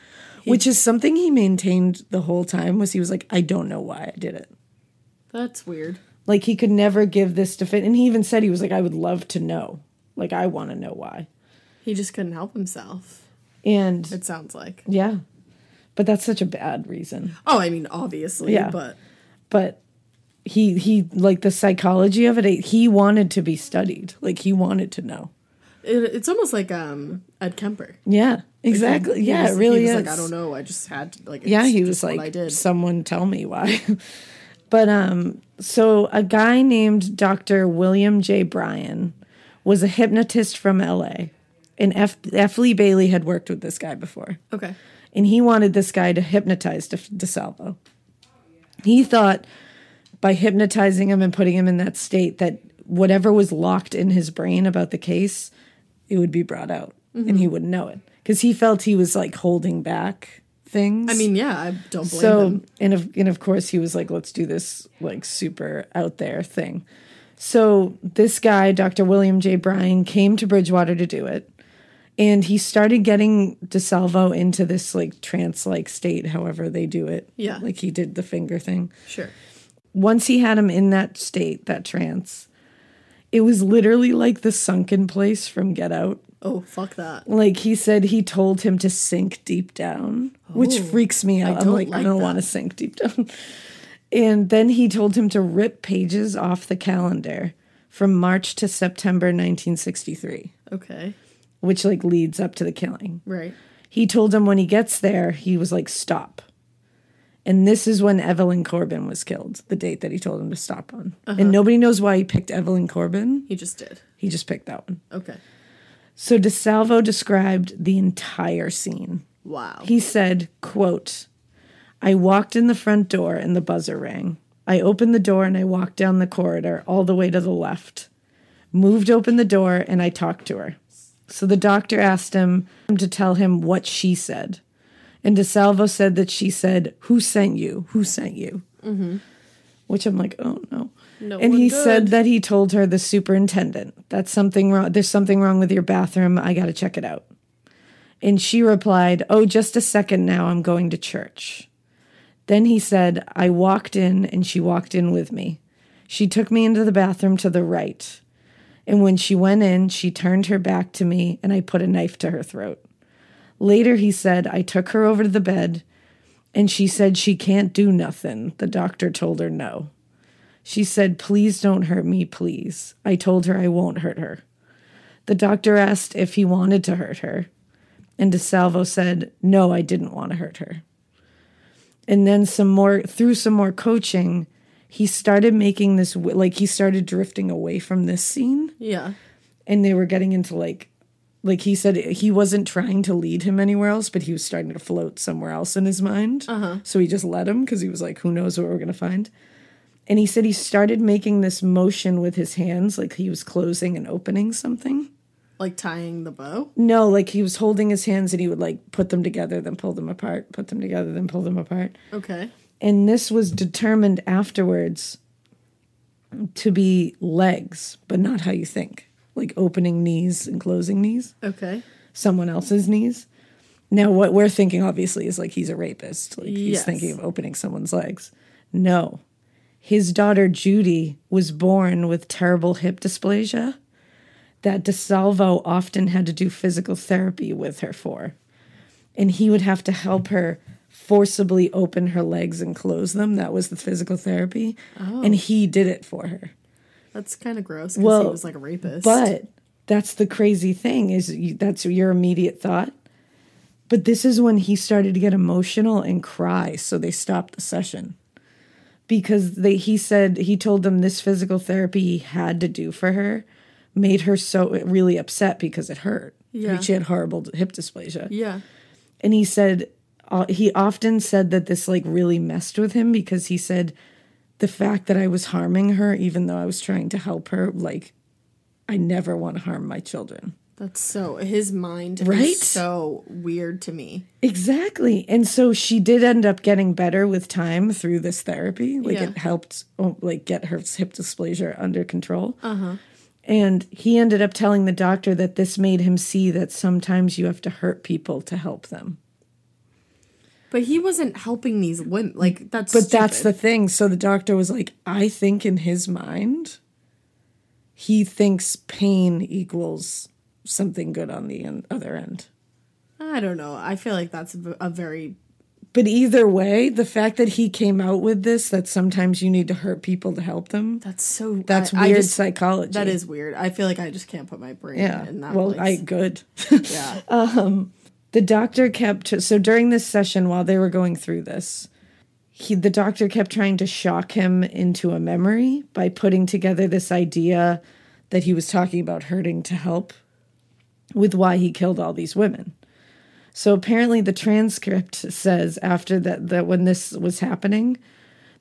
which is something he maintained the whole time. Was he was like, I don't know why I did it. That's weird. Like he could never give this defense, and he even said he was like, I would love to know. Like I want to know why. He just couldn't help himself. And It sounds like. yeah, but that's such a bad reason. Oh, I mean, obviously, Yeah. but But he he like the psychology of it. He wanted to be studied. Like he wanted to know. it, it's almost like um Ed Kemper. Yeah, exactly. He yeah, was- it really he was is. Like I don't know. I just had to, like. yeah he was like I did. someone tell me why but um so a guy named dr william j. Bryan was a hypnotist from la and f, f. Lee bailey had worked with this guy before. Okay. and he wanted this guy to hypnotize De- DeSalvo. He thought by hypnotizing him and putting him in that state that whatever was locked in his brain about the case, it would be brought out and he wouldn't know it. Because he felt he was like holding back things. I mean, yeah, I don't blame so him. and of and of course he was like, let's do this like super out there thing. So this guy, Dr. William J. Bryan, came to Bridgewater to do it. And he started getting DeSalvo into this like trance like state, however they do it. Yeah. Like he did the finger thing. Sure. Once he had him in that state, that trance, it was literally like the sunken place from Get Out. Oh, fuck that. Like he said, he told him to sink deep down, which oh, freaks me out. I'm don't like, I don't want to sink deep down. And then he told him to rip pages off the calendar from March to September 1963, Okay. which like leads up to the killing. Right. He told him when he gets there, he was like, stop. And this is when Evelyn Corbin was killed, the date that he told him to stop on. And uh-huh. nobody knows why he picked Evelyn Corbin. He just did. He just picked that one. Okay. So DeSalvo described the entire scene. Wow. He said, quote, I walked in the front door and the buzzer rang. I opened the door and I walked down the corridor all the way to the left. Moved open the door and I talked to her. So the doctor asked him to tell him what she said. And DeSalvo said that she said, Who sent you? Who sent you? Mm-hmm. Which I'm like, Oh no. No and he good. said that he told her the superintendent, That's something wrong. There's something wrong with your bathroom. I got to check it out. And she replied, Oh, just a second now. I'm going to church. Then he said, I walked in and she walked in with me. She took me into the bathroom to the right. And when she went in, she turned her back to me and I put a knife to her throat. Later, he said, I took her over to the bed and she said she can't do nothing. The doctor told her no. She said, Please don't hurt me, please. I told her I won't hurt her. The doctor asked if he wanted to hurt her. And DeSalvo said, No, I didn't want to hurt her. And then some more, through some more coaching, he started making this, like, he started drifting away from this scene. Yeah. And they were getting into, like, like he said, he wasn't trying to lead him anywhere else, but he was starting to float somewhere else in his mind. Uh-huh. So he just let him because he was like, who knows what we're going to find. And he said he started making this motion with his hands, like he was closing and opening something. Like tying the bow? No, like he was holding his hands and he would like put them together, then pull them apart, put them together, then pull them apart. Okay. And this was determined afterwards to be legs, but not how you think. Like opening knees and closing knees, Okay. someone else's knees. Now, what we're thinking obviously is like he's a rapist. Like he's thinking of opening someone's legs. No. His daughter Judy was born with terrible hip dysplasia that DeSalvo often had to do physical therapy with her for. And he would have to help her forcibly open her legs and close them. That was the physical therapy. Oh. And he did it for her. That's kind of gross because Well, he was like a rapist. But that's the crazy thing is you, that's your immediate thought. But this is when he started to get emotional and cry, so they stopped the session. Because they he said he told them this physical therapy he had to do for her made her so really upset because it hurt. Yeah. She had horrible hip dysplasia. yeah. And he said uh, he often said that this like really messed with him because he said the fact that I was harming her, even though I was trying to help her, like I never want to harm my children. That's so his mind Right? is so weird to me. Exactly. And so she did end up getting better with time through this therapy. Like Yeah. it helped oh, like get her hip dysplasia under control. Uh-huh. And he ended up telling the doctor that this made him see that sometimes you have to hurt people to help them. But he wasn't helping these women. Like that's But that's the thing. So the doctor was like, I think in his mind, he thinks pain equals something good on the other end. I don't know. I feel like that's a very But either way, the fact that he came out with this, that sometimes you need to hurt people to help them, that's so that's I- I weird just- psychology. That is weird. I feel like I just can't put my brain Yeah. in that Well, I good. yeah. Um, the doctor kept so during this session while they were going through this he the doctor kept trying to shock him into a memory by putting together this idea that he was talking about hurting to help with why he killed all these women so apparently the transcript says after that that when this was happening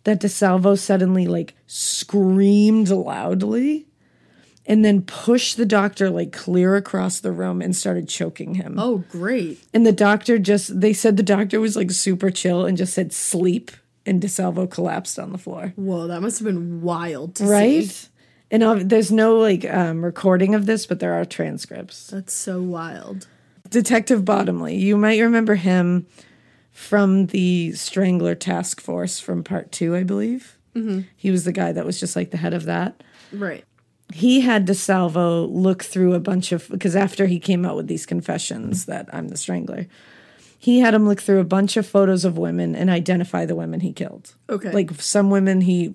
that DeSalvo suddenly like screamed loudly and then pushed the doctor like clear across the room and started choking him. Oh, great. And the doctor just, they said the doctor was like super chill and just said sleep. And DeSalvo collapsed on the floor. Whoa, that must have been wild to Right? see. And uh, there's no like um, recording of this, but there are transcripts. That's so wild. Detective Bottomly, you might remember him from the Strangler Task Force from part two, I believe. Mm-hmm. He was the guy that was just like the head of that. Right. he had DeSalvo look through a bunch of because after he came out with these confessions that I'm the strangler, he had him look through a bunch of photos of women and identify the women he killed. Okay. Like some women he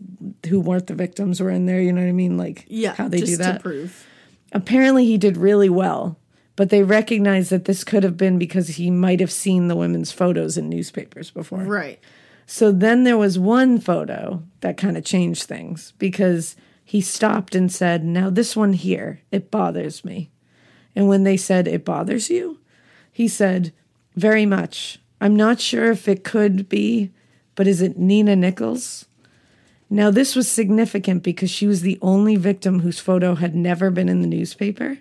who weren't the victims were in there, you know what I mean? Like Yeah. how they do that. to prove. Apparently he did really well, but they recognized that this could have been because he might have seen the women's photos in newspapers before. Right. So then there was one photo that kind of changed things because he stopped and said, Now, this one here, it bothers me. And when they said, It bothers you? He said, Very much. I'm not sure if it could be, but is it Nina Nichols? Now, this was significant because she was the only victim whose photo had never been in the newspaper.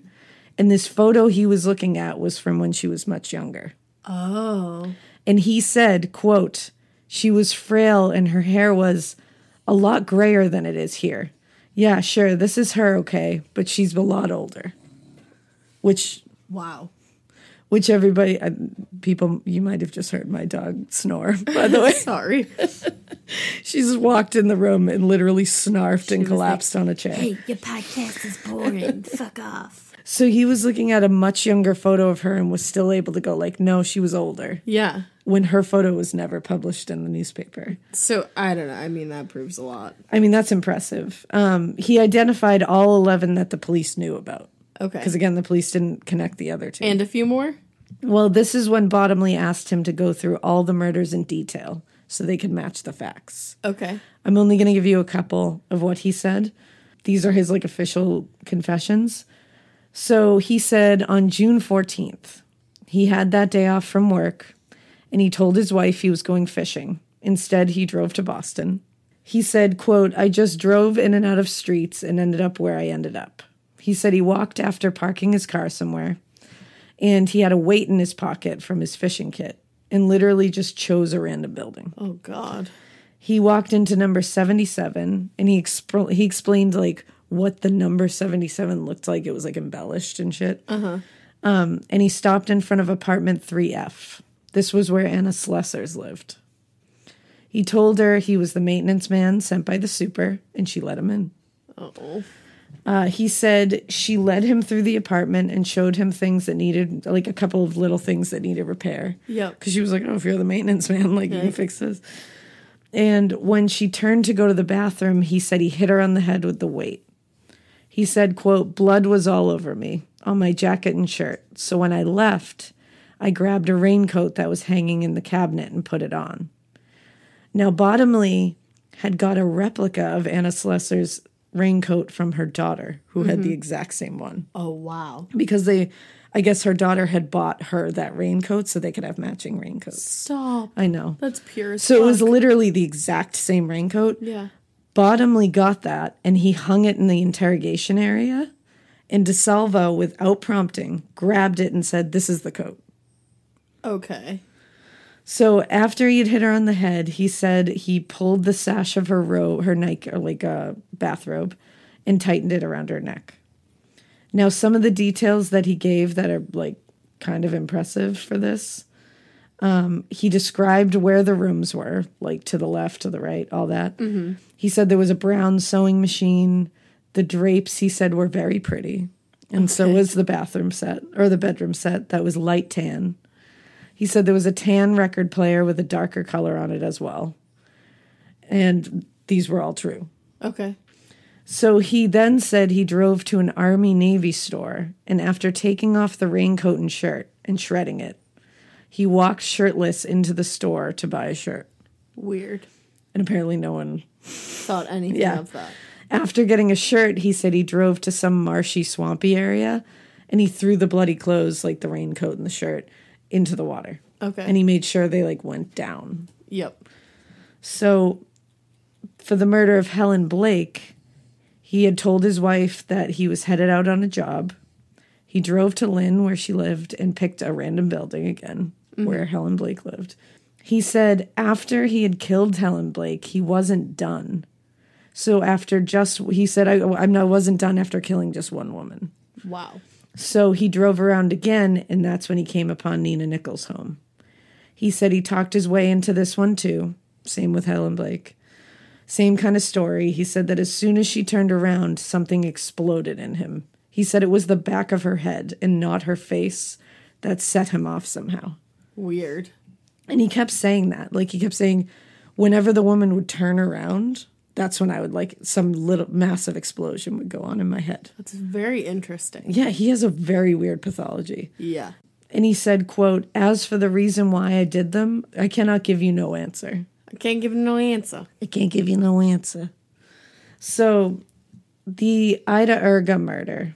And this photo he was looking at was from when she was much younger Oh. and he said quote she was frail and her hair was a lot grayer than it is here yeah sure this is her okay but she's a lot older which Wow. Which everybody, uh, people, you might have just heard my dog snore, by the way. Sorry. she just walked in the room and literally snarfed and was like, collapsed on a chair. hey, your podcast is boring. Fuck off. So he was looking at a much younger photo of her and was still able to go like, no, she was older Yeah. when her photo was never published in the newspaper. So I don't know. I mean, that proves a lot. I mean, that's impressive. Um, he identified all 11 that the police knew about. Okay. Because again, the police didn't connect the other two. and a few more? Well, this is when Bottomly asked him to go through all the murders in detail so they could match the facts. Okay. I'm only going to give you a couple of what he said. These are his like official confessions. So he said on June 14th, he had that day off from work and he told his wife he was going fishing. Instead, he drove to Boston. He said, quote, I just drove in and out of streets and ended up where I ended up. He said he walked after parking his car somewhere and he had a weight in his pocket from his fishing kit and literally just chose a random building. Oh, God. he walked into number 77 and he expl- he explained like what the number 77 looked like. It was like embellished and shit. Uh-huh. Um and he stopped in front of apartment 3f this was where anna slesers lived. He told her he was the maintenance man sent by the super and she let him in. Oh. Uh, he said she led him through the apartment and showed him things that needed, like a couple of little things that needed repair. Yeah. Because she was like, oh, if you're the maintenance man, like, you can fix this. And when she turned to go to the bathroom, he said he hit her on the head with the weight. He said, quote, blood was all over me, on my jacket and shirt. So when I left, I grabbed a raincoat that was hanging in the cabinet and put it on. Now, Bottomly had got a replica of Anna Slesers' raincoat from her daughter, who had the mm-hmm. exact same one. Oh, wow. Because they, I guess her daughter had bought her that raincoat so they could have matching raincoats. Stop. I know. That's pure. So it was literally the exact same raincoat. Yeah. Bottomly got that and he hung it in the interrogation area. And DeSalvo, without prompting, grabbed it and said, This is the coat. Okay. So after he had hit her on the head, he said he pulled the sash of her robe, her Nike, or like a bathrobe, and tightened it around her neck. Now, some of the details that he gave that are like kind of impressive for this, um, he described where the rooms were, like to the left, to the right, all that. He said there was a brown sewing machine. The drapes, he said, were very pretty. And so was the bathroom set or the bedroom set that was light tan. He said there was a tan record player with a darker color on it as well. And these were all true. Okay. So he then said he drove to an Army Navy store, and after taking off the raincoat and shirt and shredding it, he walked shirtless into the store to buy a shirt. Weird. And apparently, no one. Thought anything Yeah. of that. After getting a shirt, he said he drove to some marshy, swampy area and he threw the bloody clothes, like the raincoat and the shirt, into the water. Okay. And he made sure they like went down. Yep. So, for the murder of Helen Blake, he had told his wife that he was headed out on a job. He drove to Lynn, where she lived, and picked a random building again mm-hmm. where Helen Blake lived. He said after he had killed Helen Blake, he wasn't done. So after just, he said, I, I'm not, wasn't done after killing just one woman. Wow. So he drove around again, and that's when he came upon Nina Nichols' home. He said he talked his way into this one too. Same with Helen Blake. Same kind of story. He said that as soon as she turned around, something exploded in him. He said it was the back of her head and not her face that set him off somehow. Weird. And he kept saying that. Like he kept saying, whenever the woman would turn around, that's when I would like some little massive explosion would go on in my head. That's very interesting. Yeah, he has a very weird pathology. Yeah. And he said, quote, As for the reason why I did them, I cannot give you no answer. I can't give you no answer. I can't give you no answer. So the Ida Irga murder.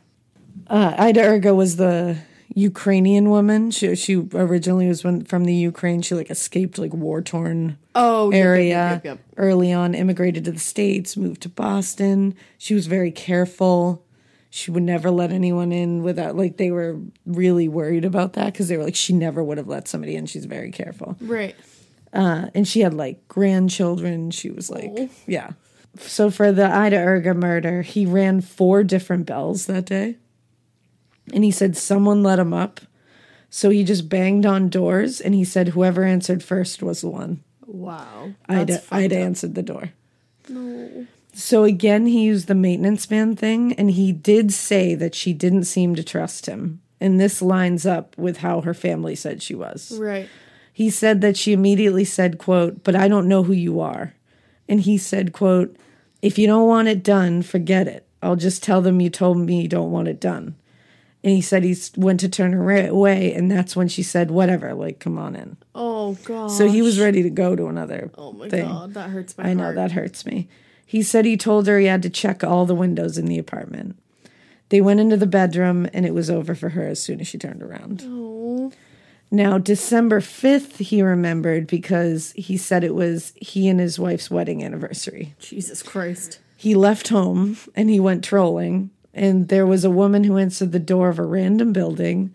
Uh, Ida Irga was the Ukrainian woman. She she originally was from the Ukraine. She like escaped like war torn Oh, area yep, yep, yep. early on. Immigrated to the states, moved to Boston. She was very careful. She would never let anyone in without like they were really worried about that because they were like she never would have let somebody in. She's very careful Right. uh, and she had like grandchildren. She was like, yeah. So for the Ida Irga murder, he ran four different bells that day. And he said someone let him up, So he just banged on doors and he said whoever answered first was the one. Wow. I'd, I'd up. answered the door. No. So again, he used the maintenance man thing, and he did say that she didn't seem to trust him. And this lines up with how her family said she was. Right. He said that she immediately said, quote, but I don't know who you are. And he said, quote, if you don't want it done, forget it. I'll just tell them you told me you don't want it done. And he said he went to turn her away, and that's when she said, whatever, like, come on in. Oh god. So he was ready to go to another Oh my thing. god, that hurts my I know that hurts me. He said he told her he had to check all the windows in the apartment. They went into the bedroom and it was over for her as soon as she turned around. Oh. Now, December 5th, he remembered because he said it was he and his wife's wedding anniversary. Jesus Christ. He left home and he went trolling, and there was a woman who answered the door of a random building.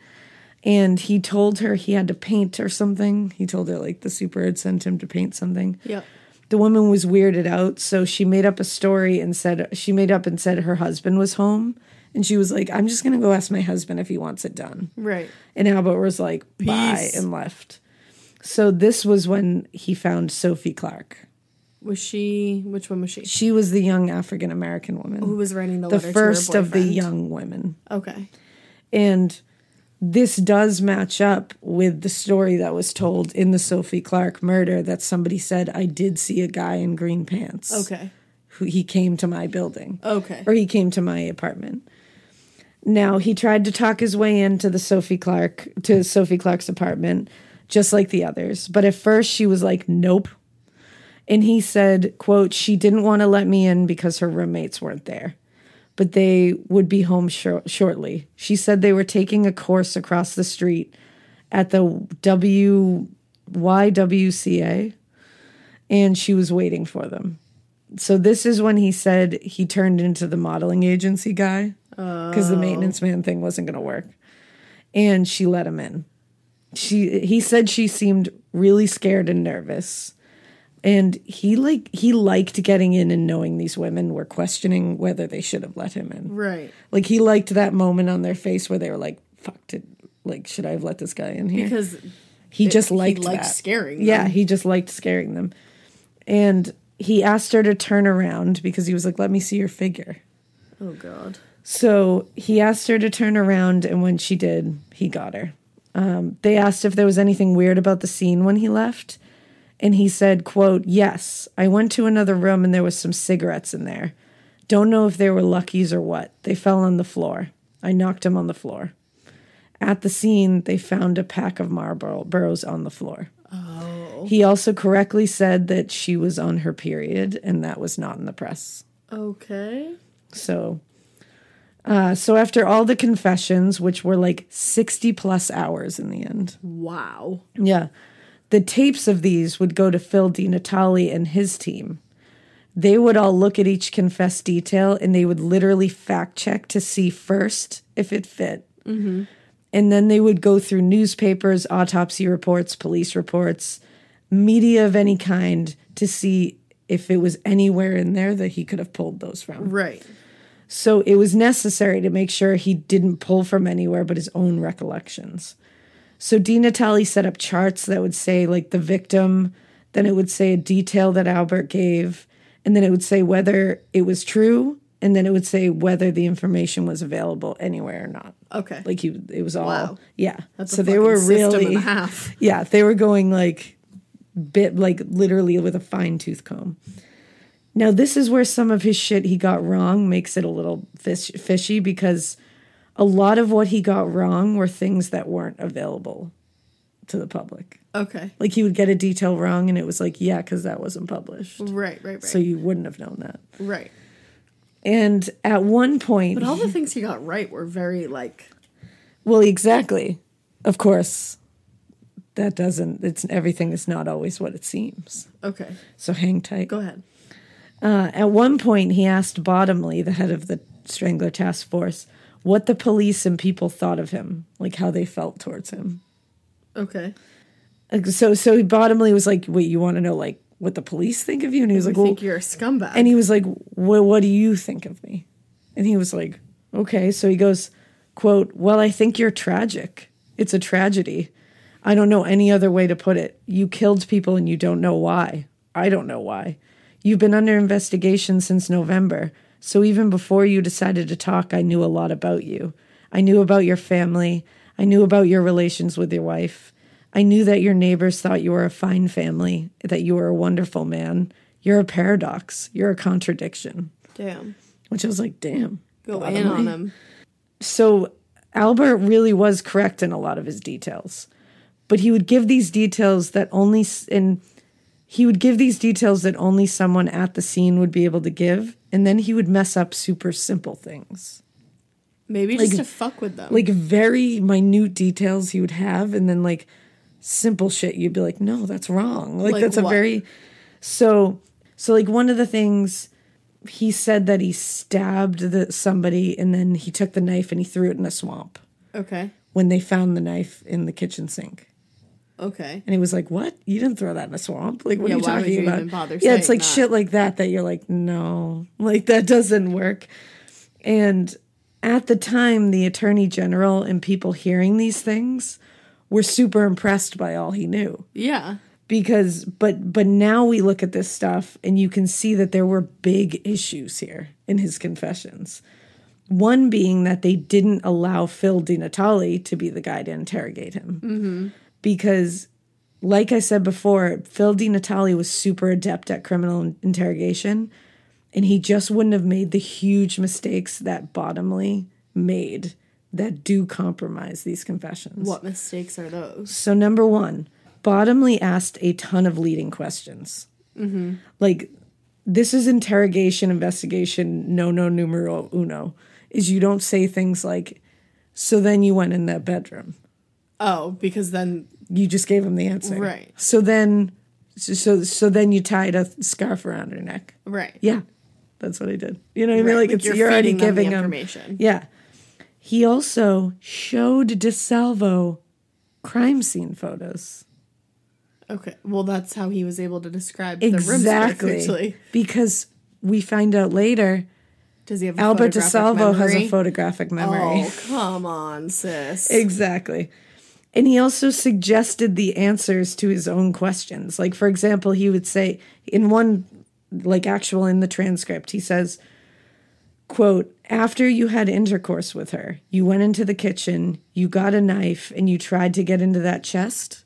And he told her he had to paint or something. He told her, like, the super had sent him to paint something Yep. the woman was weirded out so she made up a story and said she made up and said her husband was home and she was like i'm just going to go ask my husband if he wants it done Right. and albert was like bye Peace. and left so this was when he found sophie clark Was she which one was she? she was the young african american woman Who was writing the, the first of the young women Okay. and this does match up with the story that was told in the sophie clark murder that somebody said i did see a guy in green pants Okay. who he came to my building Okay. or he came to my apartment. Now he tried to talk his way into the Sophie Clark to Sophie Clark's apartment, just like the others. But at first she was like, "Nope," and he said, "quote She didn't want to let me in because her roommates weren't there, but they would be home shor- shortly." She said they were taking a course across the street at the W YWCA, and she was waiting for them. So this is when he said he turned into the modeling agency guy because the oh. maintenance man thing wasn't going to work. And she let him in. She he said she seemed really scared and nervous and he like he liked getting in and knowing these women were questioning whether they should have let him in Right. like he liked that moment on their face where they were like fuck did like should i have let this guy in here Because he just he liked liked that. scaring Yeah, he just liked scaring them. And he asked her to turn around because he was like, "Let me see your figure." Oh god. So he asked her to turn around, and when she did, he got her. Um, they asked if there was anything weird about the scene when he left, and he said, "quote Yes, I went to another room and there was some cigarettes in there. Don't know if they were luckies or what. They fell on the floor. I knocked them on the floor." At the scene, they found a pack of Marlboros on the floor. Oh. He also correctly said that she was on her period, and that was not in the press. Okay. So, uh, so after all the confessions, which were like sixty plus hours in the end, Wow. yeah, the tapes of these would go to Phil DiNatale and his team. They would all look at each confessed detail, and they would literally fact check to see first if it fit. Mm-hmm. And then they would go through newspapers, autopsy reports, police reports, media of any kind to see if it was anywhere in there that he could have pulled those from. Right. So it was necessary to make sure he didn't pull from anywhere but his own recollections. So Di Natale set up charts that would say like the victim, then it would say a detail that Albert gave, and then it would say whether it was true, and then it would say whether the information was available anywhere or not. Okay. Like he, it was all Wow. yeah. That's so a they were really and a half. yeah, they were going like bit like literally with a fine tooth comb. Now this is where some of his shit he got wrong makes it a little fish, fishy because a lot of what he got wrong were things that weren't available to the public. Okay. Like he would get a detail wrong and it was like, yeah, because that wasn't published. Right, right, right. So you wouldn't have known that. right. And at one point, But all the things he got right were very like well, exactly. Of course, that doesn't. It's everything is not always what it seems. okay. So hang tight. Go ahead. Uh, at one point, he asked Bottomly, the head of the Strangler Task Force, what the police and people thought of him, like how they felt towards him. Okay. So, so Bottomly was like, "Wait, you want to know like what the police think of you?" And he was I like, "Well," think you're a scumbag. and he was like, "What? What do you think of me?" And he was like, "Okay." So he goes, "Quote: Well, I think you're tragic." It's a tragedy. I don't know any other way to put it. You killed people and you don't know why. I don't know why. You've been under investigation since November, so even before you decided to talk, I knew a lot about you. I knew about your family. I knew about your relations with your wife. I knew that your neighbors thought you were a fine family, that you were a wonderful man. You're a paradox. You're a contradiction. Damn. Which I was like, damn. Go in on him. So Albert really was correct in a lot of his details, but he would give these details that only and he would give these details that only someone at the scene would be able to give, and then he would mess up super simple things. Maybe just to fuck with them. Like very minute details he would have, and then like simple shit you'd be like, no, that's wrong. Like, Like that's a very so so like one of the things he said that he stabbed the somebody and then he took the knife and he threw it in a swamp okay. when they found the knife in the kitchen sink. Okay. And he was like, "What? You didn't throw that in a swamp? Like, what Yeah, are you talking you about?" even bother yeah, it's like that? shit like that that you're like, "No, like that doesn't work." And at the time, the attorney general and people hearing these things were super impressed by all he knew Yeah. because but but now we look at this stuff and you can see that there were big issues here in his confessions one being that they didn't allow phil dinatale to be the guy to interrogate him mm-hmm. Because like i said before phil dinatale was super adept at criminal interrogation and he just wouldn't have made the huge mistakes that bottomly made that do compromise these confessions What mistakes are those? so number one, Bottomly asked a ton of leading questions. Mm-hmm. Like this is interrogation investigation. No, no numero uno is you don't say things like, "So then you went in that bedroom." Oh, because then You just gave him the answer, Right. So then, so so, so then you tied a scarf around her neck. right. Yeah, that's what I did. You know what I mean? Right, Like, like it's you're you're, already feeding them the giving him information. Yeah. He also showed DeSalvo crime scene photos. Okay. Well, that's how he was able to describe the rooms Exactly. Because we find out later Does he have Albert DeSalvo has a photographic memory. Oh, come on, sis. Exactly. And he also suggested the answers to his own questions. Like, for example, he would say in one, like, actual in the transcript, he says, quote, after you had intercourse with her, you went into the kitchen, you got a knife, and you tried to get into that chest?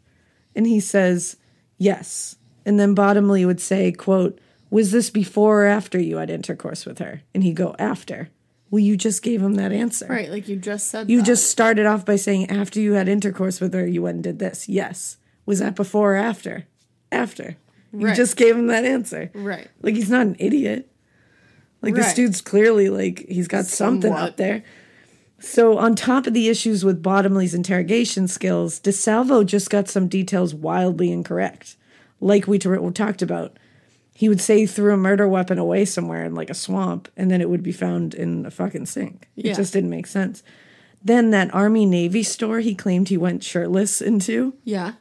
And he says, yes. And then Bottomly would say, quote, was this before or after you had intercourse with her? And he'd go, after. Well, you just gave him that answer. right, like you just said. You that. just started off by saying after you had intercourse with her, you went and did this. Yes. Was that before or after? After. You Right. just gave him that answer. right. Like he's not an idiot. Like this dude's clearly like he's got something Somewhat. up there. So on top of the issues with Bottomly's interrogation skills, DeSalvo just got some details wildly incorrect. Like we t- talked about, he would say he threw a murder weapon away somewhere in like a swamp, and then it would be found in a fucking sink. Yeah. It just didn't make sense. Then that Army Navy store he claimed he went shirtless into, Yeah.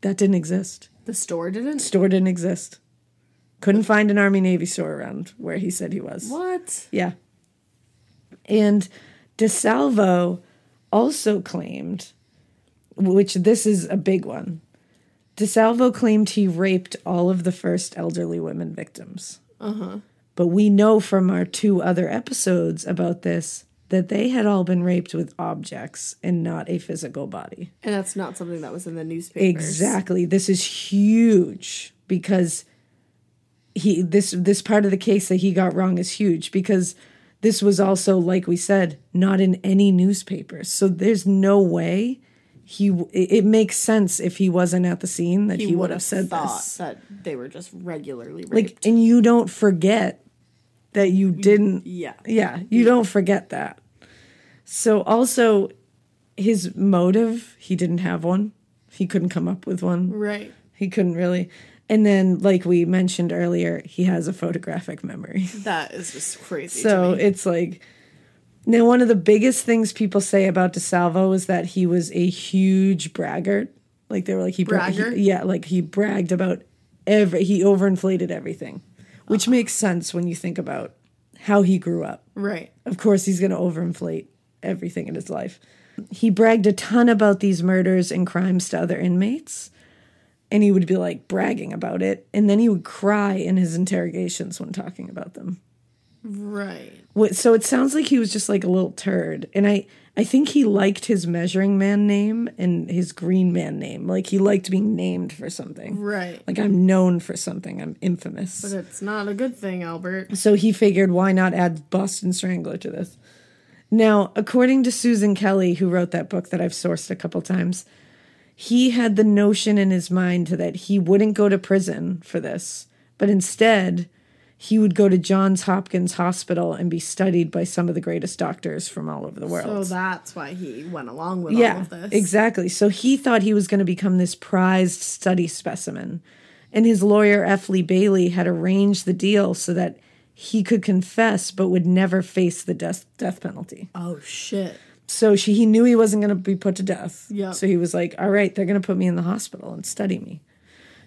that didn't exist. The store didn't. Store didn't exist. Couldn't find an Army Navy store around where he said he was. What? Yeah. And DeSalvo also claimed, which this is a big one. DeSalvo claimed he raped all of the first elderly women victims. Uh-huh. But we know from our two other episodes about this that they had all been raped with objects and not a physical body. And that's not something that was in the newspapers. Exactly. This is huge because he this this part of the case that he got wrong is huge because this was also like we said not in any newspapers. So there's no way he it makes sense if he wasn't at the scene that he, would have said thought this. that they were just regularly Like and you don't forget that you didn't yeah. yeah, you don't forget that. So also his motive, he didn't have one. He couldn't come up with one. Right. He couldn't really. And then, like we mentioned earlier, he has a photographic memory. That is just crazy. So to me. it's like. Now, one of the biggest things people say about DeSalvo is that he was a huge braggart. Like they were like he bra- he- yeah, like he bragged about every. He overinflated everything, which uh-huh. makes sense when you think about how he grew up right. of course he's going to overinflate everything in his life He bragged a ton about these murders and crimes to other inmates. And he would be like bragging about it. And then he would cry in his interrogations when talking about them. Right. So it sounds like he was just like a little turd. And I, I think he liked his measuring man name and his green man name. Like he liked being named for something. Right. Like I'm known for something. I'm infamous. But it's not a good thing, Albert. So he figured, why not add Boston Strangler to this? Now, according to Susan Kelly, who wrote that book that I've sourced a couple times, he had the notion in his mind that he wouldn't go to prison for this, but instead he would go to Johns Hopkins Hospital and be studied by some of the greatest doctors from all over the world. So that's why he went along with all of this. exactly. So he thought he was going to become this prized study specimen. And his lawyer, F. Lee Bailey, had arranged the deal so that he could confess but would never face the death, death penalty. Oh shit. So she, he knew he wasn't going to be put to death. Yeah. So he was like, all right, they're going to put me in the hospital and study me.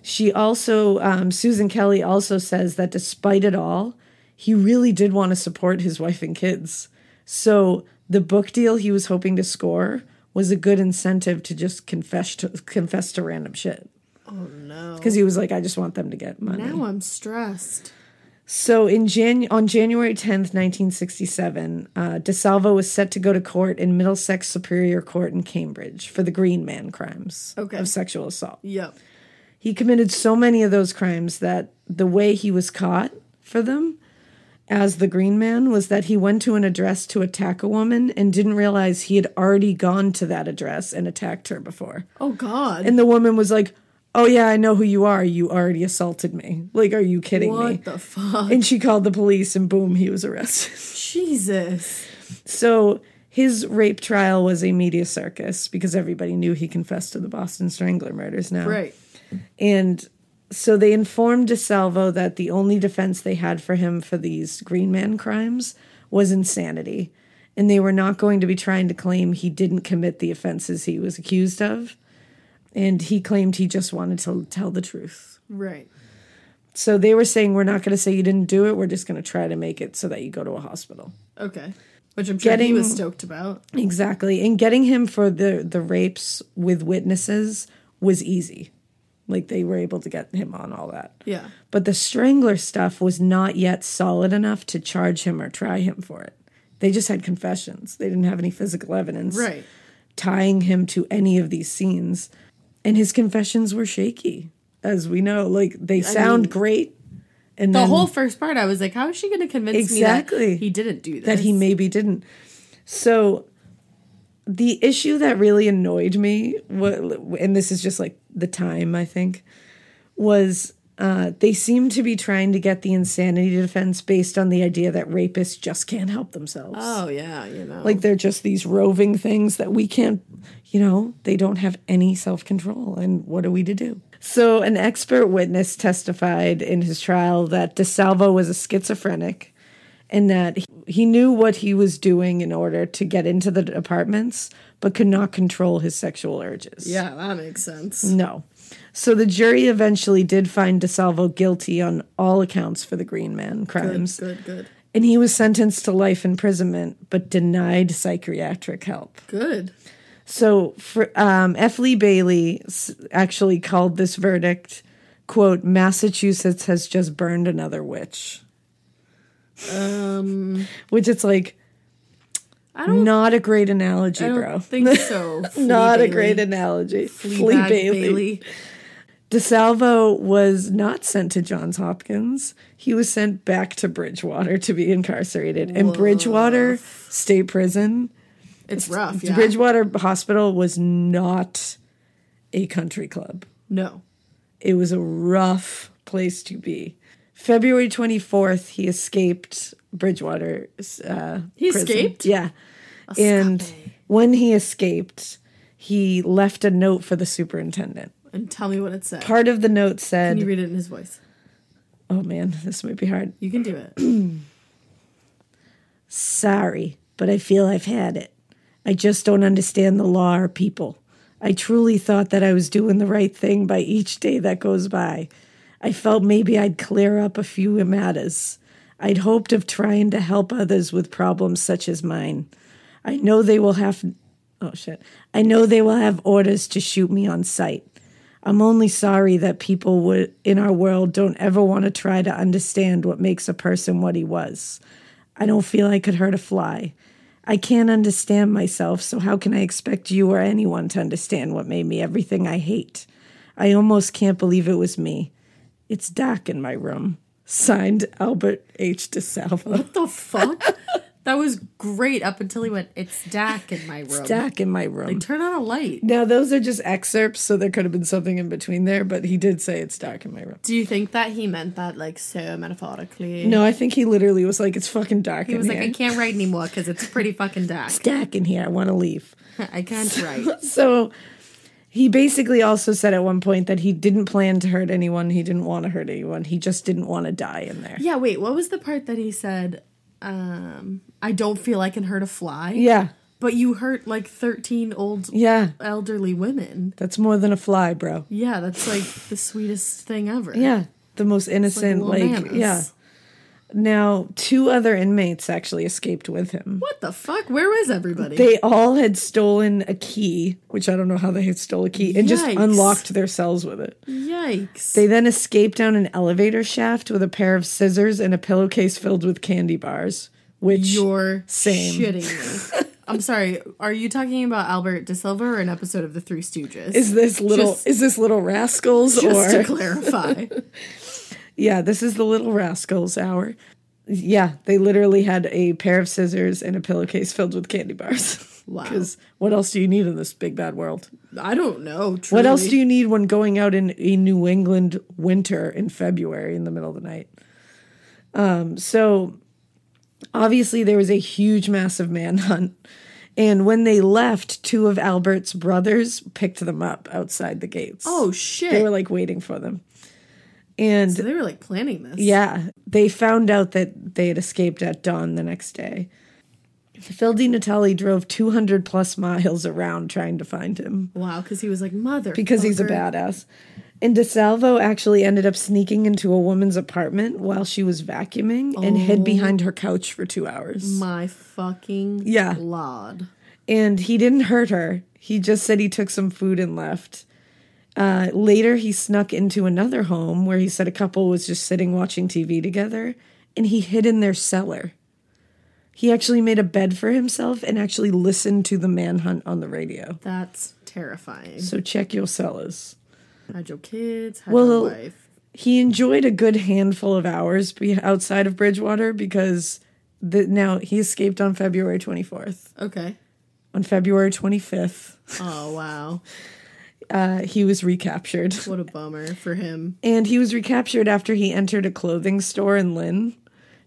She also, um, Susan Kelly also says that despite it all, he really did want to support his wife and kids. So the book deal he was hoping to score was a good incentive to just confess to confess to random shit. Oh no. Because he was like, I just want them to get money. Now I'm stressed. So in Jan- on January 10th, 1967, uh, DeSalvo was set to go to court in Middlesex Superior Court in Cambridge for the Green Man crimes Okay. of sexual assault. Yep. He committed so many of those crimes that the way he was caught for them as the Green Man was that he went to an address to attack a woman and didn't realize he had already gone to that address and attacked her before. Oh god. And the woman was like, Oh, yeah, I know who you are. You already assaulted me. Like, are you kidding what me? What the fuck? And she called the police, and boom, he was arrested. Jesus. So his rape trial was a media circus because everybody knew he confessed to the Boston Strangler murders now. Right. And so they informed DeSalvo that the only defense they had for him for these Green Man crimes was insanity. And they were not going to be trying to claim he didn't commit the offenses he was accused of. And he claimed he just wanted to tell the truth. Right. So they were saying, We're not going to say you didn't do it. We're just going to try to make it so that you go to a hospital. Okay. Which I'm sure he was stoked about. Exactly. And getting him for the the rapes with witnesses was easy. Like they were able to get him on all that. Yeah. But the strangler stuff was not yet solid enough to charge him or try him for it. They just had confessions. They didn't have any physical evidence Right. tying him to any of these scenes. And his confessions were shaky, as we know. Like they sound mean, great. And The then whole first part, I was like, how is she going to convince me Exactly. that he didn't do this? that he maybe didn't. So the issue that really annoyed me, and this is just like the time I think, was uh, they seem to be trying to get the insanity defense based on the idea that rapists just can't help themselves. Oh, yeah, you know. Like they're just these roving things that we can't, you know, they don't have any self control. And what are we to do? So, an expert witness testified in his trial that DeSalvo was a schizophrenic and that he- knew what he was doing in order to get into the apartments, but could not control his sexual urges. yeah, that makes sense. No. So the jury eventually did find DeSalvo guilty on all accounts for the Green Man crimes. Good, good, good. And he was sentenced to life imprisonment, but denied psychiatric help. good. So for, um, F. Lee Bailey actually called this verdict, quote, Massachusetts has just burned another witch. Um, Which it's like, I don't, not a great analogy, I don't bro. think so. Not a great analogy. F. Lee Bailey. Bailey. DeSalvo was not sent to Johns Hopkins. He was sent back to Bridgewater to be incarcerated. And Bridgewater State Prison, It's rough, yeah. Bridgewater Hospital was not a country club. no. It was a rough place to be. February 24th, he escaped Bridgewater. Uh, He prison. escaped? Yeah. And when he escaped, he left a note for the superintendent. And tell me what it said. Part of the note said, Can you read it in his voice? Oh man, this might be hard. You can do it. Sorry, but I feel I've had it. I just don't understand the law or people. I truly thought that I was doing the right thing by each day that goes by. I felt maybe I'd clear up a few matters. I'd hoped of trying to help others with problems such as mine. I know they will have Oh shit. I know they will have orders to shoot me on sight. I'm only sorry that people would in our world don't ever want to try to understand what makes a person what he was. I don't feel I could hurt a fly. I can't understand myself, so how can I expect you or anyone to understand what made me everything I hate? I almost can't believe it was me. It's dark in my room. Signed Albert H. DeSalvo. What the fuck? that was great up until he went, It's dark in my room. Dark in my room. Like, turn on a light. Now, those are just excerpts, so there could have been something in between there, but he did say it's dark in my room. Do you think that he meant that like so metaphorically? No, I think he literally was like, it's fucking dark He was like, here. I can't write anymore because it's pretty fucking dark. It's dark in here. I want to leave. I can't write. So he basically also said at one point that he didn't plan to hurt anyone. He didn't want to hurt anyone. He just didn't want to die in there. Yeah, wait, what was the part that he said? Um, I don't feel I can hurt a fly. Yeah. But you hurt like 13 old Yeah. elderly women. That's more than a fly, bro. Yeah, that's like the sweetest thing ever. Yeah. The most It's like innocent, like, yeah. Now, two other inmates actually escaped with him. What the fuck? Where was everybody? They all had stolen a key, which I don't know how they had stole a key, and just unlocked their cells with it. Yikes. They then escaped down an elevator shaft with a pair of scissors and a pillowcase filled with candy bars, which You're Same. shitting me. I'm sorry. Are you talking about Albert DeSalvo or an episode of The Three Stooges? is this little Just- is this little rascals just or to clarify. yeah, this is the little rascals hour. Yeah, they literally had a pair of scissors and a pillowcase filled with candy bars. Wow. Because what else do you need in this big bad world? I don't know. What else do you need when going out in a New England winter in February in the middle of the night? Um, so obviously there was a huge, massive manhunt. And when they left, two of Albert's brothers picked them up outside the gates. Oh shit! they were like waiting for them. And so they were like planning this. yeah, they found out that they had escaped at dawn the next day. Phil Di Natale drove 200 plus miles around trying to find him Wow, because he was like mother. because he's a badass. And DeSalvo actually ended up sneaking into a woman's apartment while she was vacuuming and hid oh. behind her couch for two hours. My fucking Yeah. lord. And he didn't hurt her. He just said he took some food and left. Uh, later, he snuck into another home where he said a couple was just sitting watching TV together and he hid in their cellar. He actually made a bed for himself and actually listened to the manhunt on the radio. That's terrifying. So check your cellars. Had your kids, Well, your wife. he enjoyed a good handful of hours outside of Bridgewater because the, now he escaped on February 24th. Okay. On February 25th, Oh wow. uh, he was recaptured. What a bummer for him. And he was recaptured after he entered a clothing store in Lynn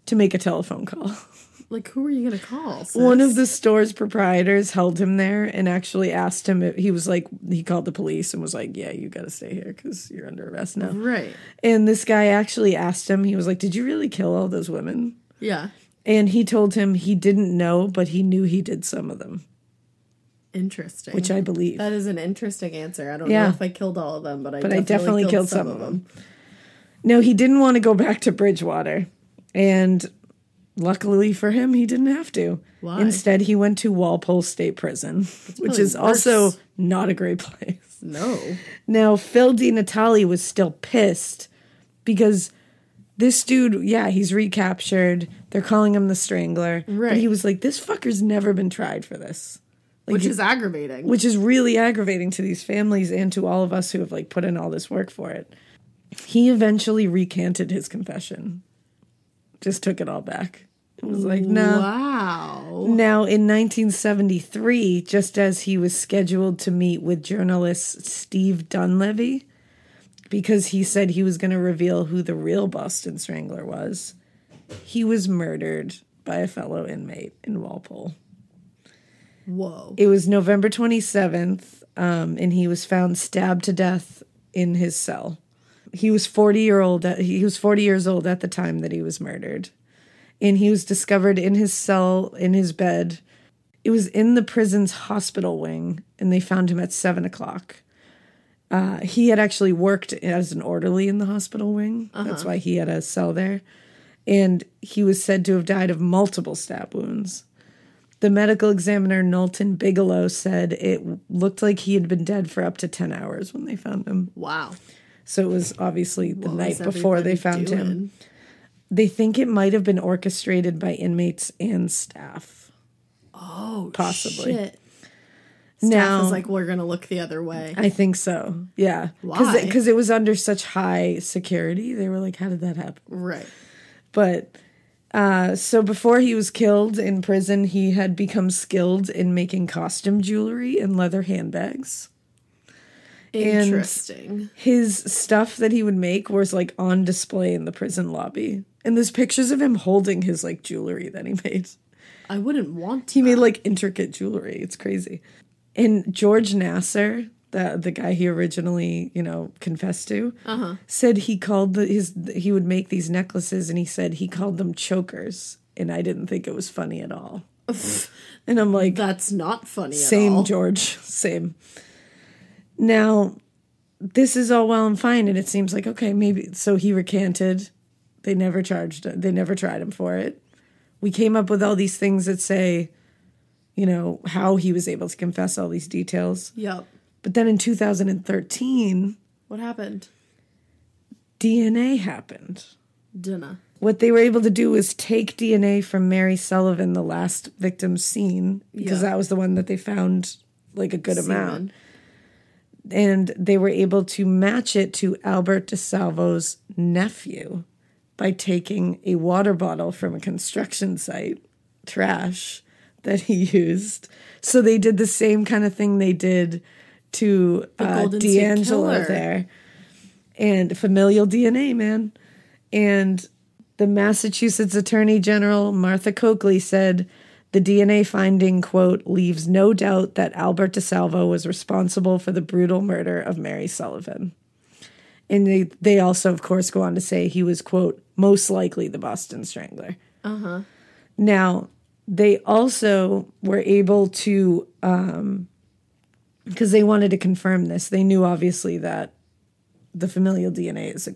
to make a telephone call. Like who are you gonna call? sis? One of the store's proprietors held him there and actually asked him if he was like, he called the police and was like, Yeah, you got to stay here because you're under arrest now. Right. And this guy actually asked him, he was like, Did you really kill all those women? Yeah. And he told him he didn't know, but he knew he did some of them, Interesting. which I believe. that is an interesting answer. I don't Yeah. know if I killed all of them, but I But I definitely, definitely killed, killed some, some of them. No, he didn't want to go back to Bridgewater. And luckily for him, he didn't have to. Why? Instead, he went to Walpole State Prison, which is also not a great place. No. Now, Phil Di Natale was still pissed because this dude, yeah, he's recaptured. They're calling him the Strangler. But Right. he was like, this fucker's never been tried for this. Like, Which is aggravating. which is really aggravating to these families and to all of us who have like put in all this work for it. He eventually recanted his confession. Just took it all back. It was like, no. Wow. Now, in 1973, just as he was scheduled to meet with journalist Steve Dunleavy, because he said he was going to reveal who the real Boston Strangler was, he was murdered by a fellow inmate in Walpole. Whoa. It was November 27th, um, and he was found stabbed to death in his cell. He was 40 year old. He was 40 years old at the time that he was murdered, and he was discovered in his cell in his bed. It was in the prison's hospital wing, and they found him at seven o'clock. Uh, he had actually worked as an orderly in the hospital wing. That's why he had a cell there, and he was said to have died of multiple stab wounds. The medical examiner Knowlton Bigelow said it looked like he had been dead for up to 10 hours when they found him. Wow. So it was obviously the What night before they found him. They think it might have been orchestrated by inmates and staff. Oh, Possibly. Shit. Staff Now- is like, we're gonna look the other way. I think so. Yeah. Why? Because it was under such high security. They were like, how did that happen? Right. But uh, so before he was killed in prison, he had become skilled in making costume jewelry and leather handbags. And- Interesting. His stuff that he would make was like on display in the prison lobby. And there's pictures of him holding his like jewelry that he made. I wouldn't want to. He made like intricate jewelry. It's crazy. And George Nassar, the the guy he originally, you know, confessed to, uh-huh. said he called the, his he would make these necklaces and he said he called them chokers. And I didn't think it was funny at all. and I'm like, That's not funny at same. George, same. Now, this is all well and fine, and it seems like okay, maybe so he recanted. They never charged. They never tried him for it. We came up with all these things that say, you know, how he was able to confess all these details. Yep. But then in 2013, What happened? DNA happened. Dinner. What they were able to do was take DNA from Mary Sullivan, the last victim seen, because Yeah. that was the one that they found like a good amount. And they were able to match it to Albert DeSalvo's nephew by taking a water bottle from a construction site, trash that he used. So they did the same kind of thing they did to uh, DeAngelo there. And familial DNA, man. And the Massachusetts Attorney General Martha Coakley said the DNA finding, quote, leaves no doubt that Albert DeSalvo was responsible for the brutal murder of Mary Sullivan. And they, they also, of course, go on to say he was, quote, most likely the Boston Strangler. Uh huh. Now, they also were able to, because they wanted to confirm this, they knew obviously that the familial DNA is a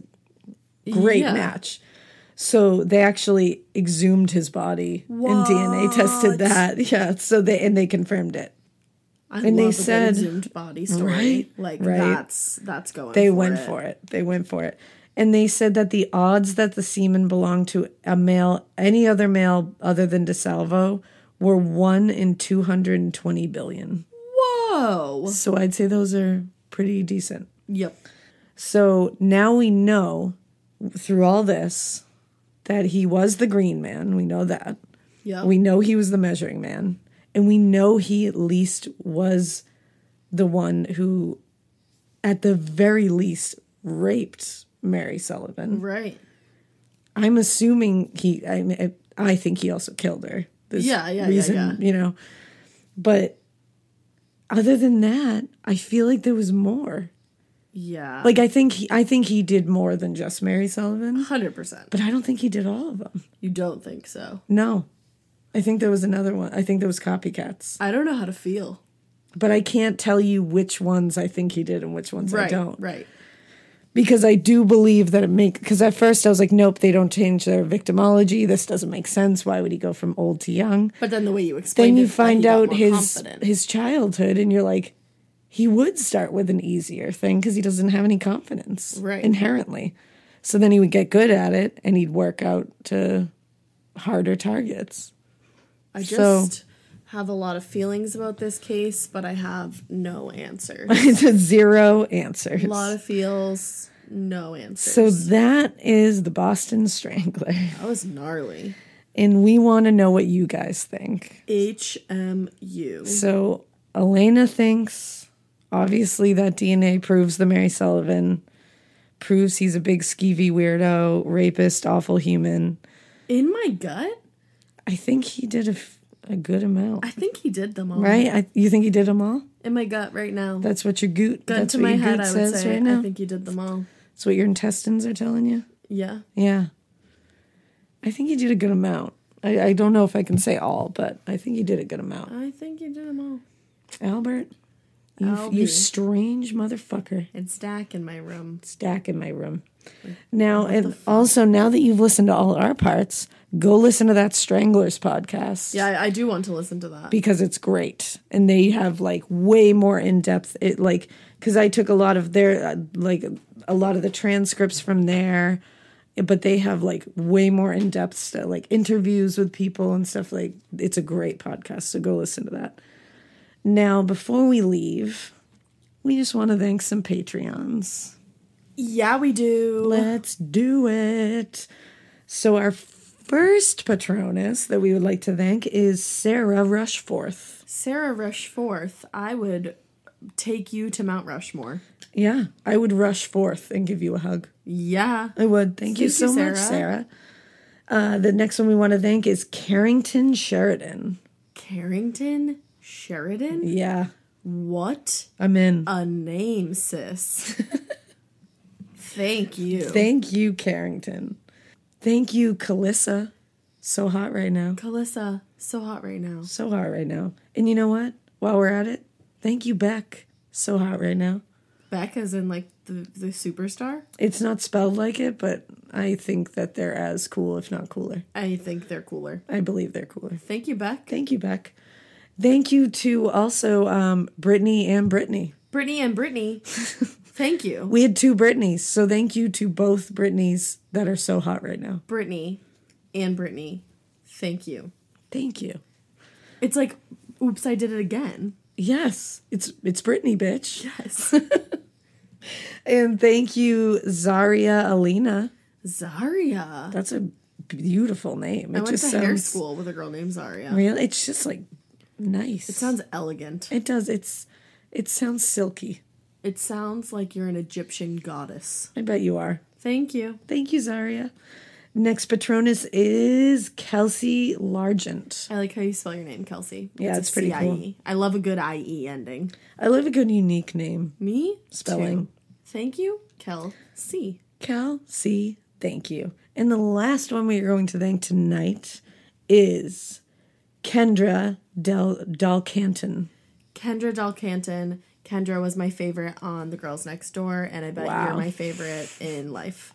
great Yeah. match. So they actually exhumed his body and DNA tested that. Yeah. So they and they confirmed it. I And they said- exhumed body story. Right, Like right. that's that's going. They for went it. for it. They went for it. And they said that the odds that the semen belonged to a male, any other male other than DeSalvo, were one in 220 billion. Whoa. So I'd say those are pretty decent. Yep. So now we know through all this that he was the green man. We know that. Yep. We know he was the measuring man. And we know he at least was the one who, at the very least, raped Mary Sullivan. right. I'm assuming he, I, I think he also killed her. There's Yeah, yeah, yeah, reason, yeah. You know, but other than that, I feel like there was more. Yeah. Like I think he, I think he did more than just Mary Sullivan, hundred percent. but I don't think he did all of them. You don't think so? No, I think there was another one. I think there was copycats, I don't know how to feel. but I can't tell you which ones I think he did and which ones I don't. Right. Because I do believe that it make. Because at first I was like, nope, they don't change their victimology. This doesn't make sense. Why would he go from old to young? But then the way you explained Then you find out his confident. his childhood, and you're like, he would start with an easier thing because he doesn't have any confidence Right. inherently. So then he would get good at it, and he'd work out to harder targets. I so- just have a lot of feelings about this case, but I have no answers. it's a zero answers. a lot of feels, no answers. so that is the Boston Strangler, that was gnarly. and we want to know what you guys think. HMU. So Alaina thinks obviously that DNA proves the Mary Sullivan, proves he's a big skeevy weirdo, rapist, awful human. In my gut, I think he did a, f- a good amount, I think he did them all. right? I, you think he did them all? In my gut right now. That's what your goot. Gun that's to what my your head, I would says say right now. I think he did them all. That's what your intestines are telling you. Yeah. Yeah, I think he did a good amount. I, I don't know if I can say all, but I think he did a good amount. I think he did them all. Albert, you, you strange motherfucker. It's Dak in my room. Stack in my room. Now, and also now that you've listened to all our parts, go listen to that Stranglers podcast. Yeah, I, I do want to listen to that. because it's great and they have like way more in depth it like because i took a lot of their uh, like a lot of the transcripts from there but they have like way more in depth stuff like interviews with people and stuff like it's a great podcast so go listen to that now before we leave we just want to thank some patreons yeah, we do. let's do it so our first patronus that we would like to thank is sarah rushforth Sarah Rushforth, I would take you to Mount Rushmore. Yeah, I would rush forth and give you a hug. Yeah. I would. Thank, you so you, much, Sarah. Sarah. Uh, the next one we want to thank is Carrington Sheridan. Carrington Sheridan? Yeah, What I'm in. a name, sis. Thank you. Thank you, Carrington. Thank you, Kalissa. So hot right now. Kalissa, so hot right now. So hot right now. And you know what? While we're at it, thank you, Beck. So hot right now. Beck as in like the, the superstar? It's not spelled like it, but I think that they're as cool, if not cooler. I think they're cooler. I believe they're cooler. Thank you, Beck. Thank you, Beck. Thank you to also um, Brittany and Brittany. Brittany and Brittany. Thank you. We had two Britneys, so thank you to both Britneys that are so hot right now. Brittany and Brittany. Thank you. Thank you. It's like, oops, I did it again. Yes, it's it's Brittany, bitch. Yes. And thank you, Zaria Alina. Zaria. That's a beautiful name. It I went just to sounds hair school with a girl named Zaria. Really, it's just like nice. It sounds elegant. It does. It's it sounds silky. It sounds like you're an Egyptian goddess. I bet you are. Thank you. Thank you, Zaria. Next Patronus is Kelsey Largent. I like how you spell your name, Kelsey. Yeah, a it's pretty cool. I love a good IE ending. I love a good unique name. Me? Spelling. too. Thank you, Kelsey. C, thank you. And the last one we are going to thank tonight is Kendra Del Dalcanton. Kendra Dalcanton. Kendra was my favorite on The Girls Next Door, and I bet Wow. you're my favorite in life.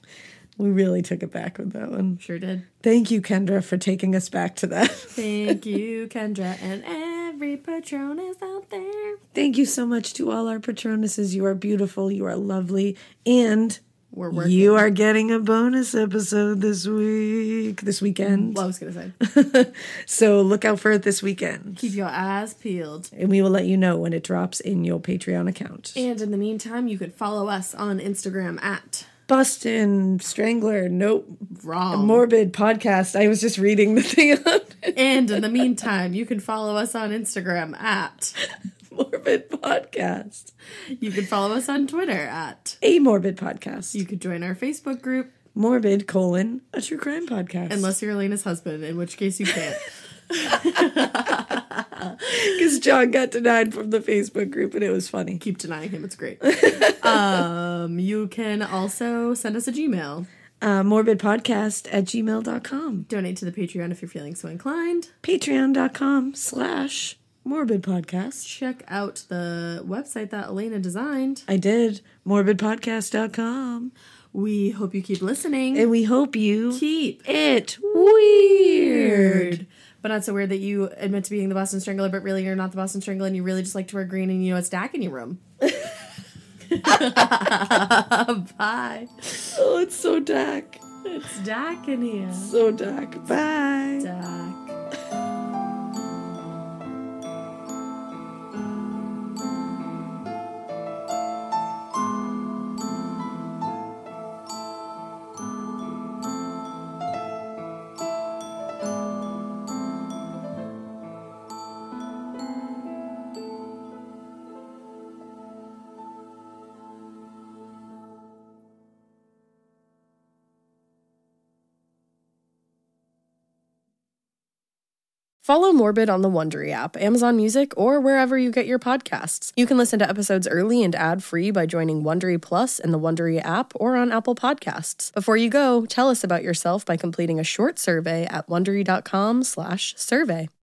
We really took it back with that one. Sure did. Thank you, Kendra, for taking us back to that. Thank you, Kendra, and every Patronus out there. Thank you so much to all our Patronuses. You are beautiful, you are lovely, and We're working. you are getting a bonus episode this week, this weekend. Well, I was gonna say, So look out for it this weekend. keep your eyes peeled. And we will let you know when it drops in your Patreon account. And in the meantime, you could follow us on Instagram at Bustin' Strangler, nope. Wrong. Morbid podcast. I was just reading the thing on it. And in the meantime, you can follow us on Instagram at. Morbid podcast. You can follow us on Twitter at. A morbid podcast. You could join our Facebook group, morbid colon a true crime podcast. unless you're Alaina's husband, in which case you can't. because John got denied from the Facebook group and it was funny. Keep denying him; it's great. um, you can also send us a Gmail. Uh, morbidpodcast at gmail.com. Donate to the Patreon if you're feeling so inclined. Patreon.com slash morbid podcast. Check out the website that Alaina designed. I did. Morbidpodcast.com. We hope you keep listening. And we hope you keep it weird. But not so weird that you admit to being the Boston Strangler, but really you're not the Boston Strangler and you really just like to wear green and you know it's Dak in your room. Bye. Oh, it's so dark. It's Dak in here. So dark. Bye. Dak. Follow Morbid on the Wondery app, Amazon Music, or wherever you get your podcasts. You can listen to episodes early and ad-free by joining Wondery Plus in the Wondery app or on Apple Podcasts. Before you go, tell us about yourself by completing a short survey at wondery.com/survey.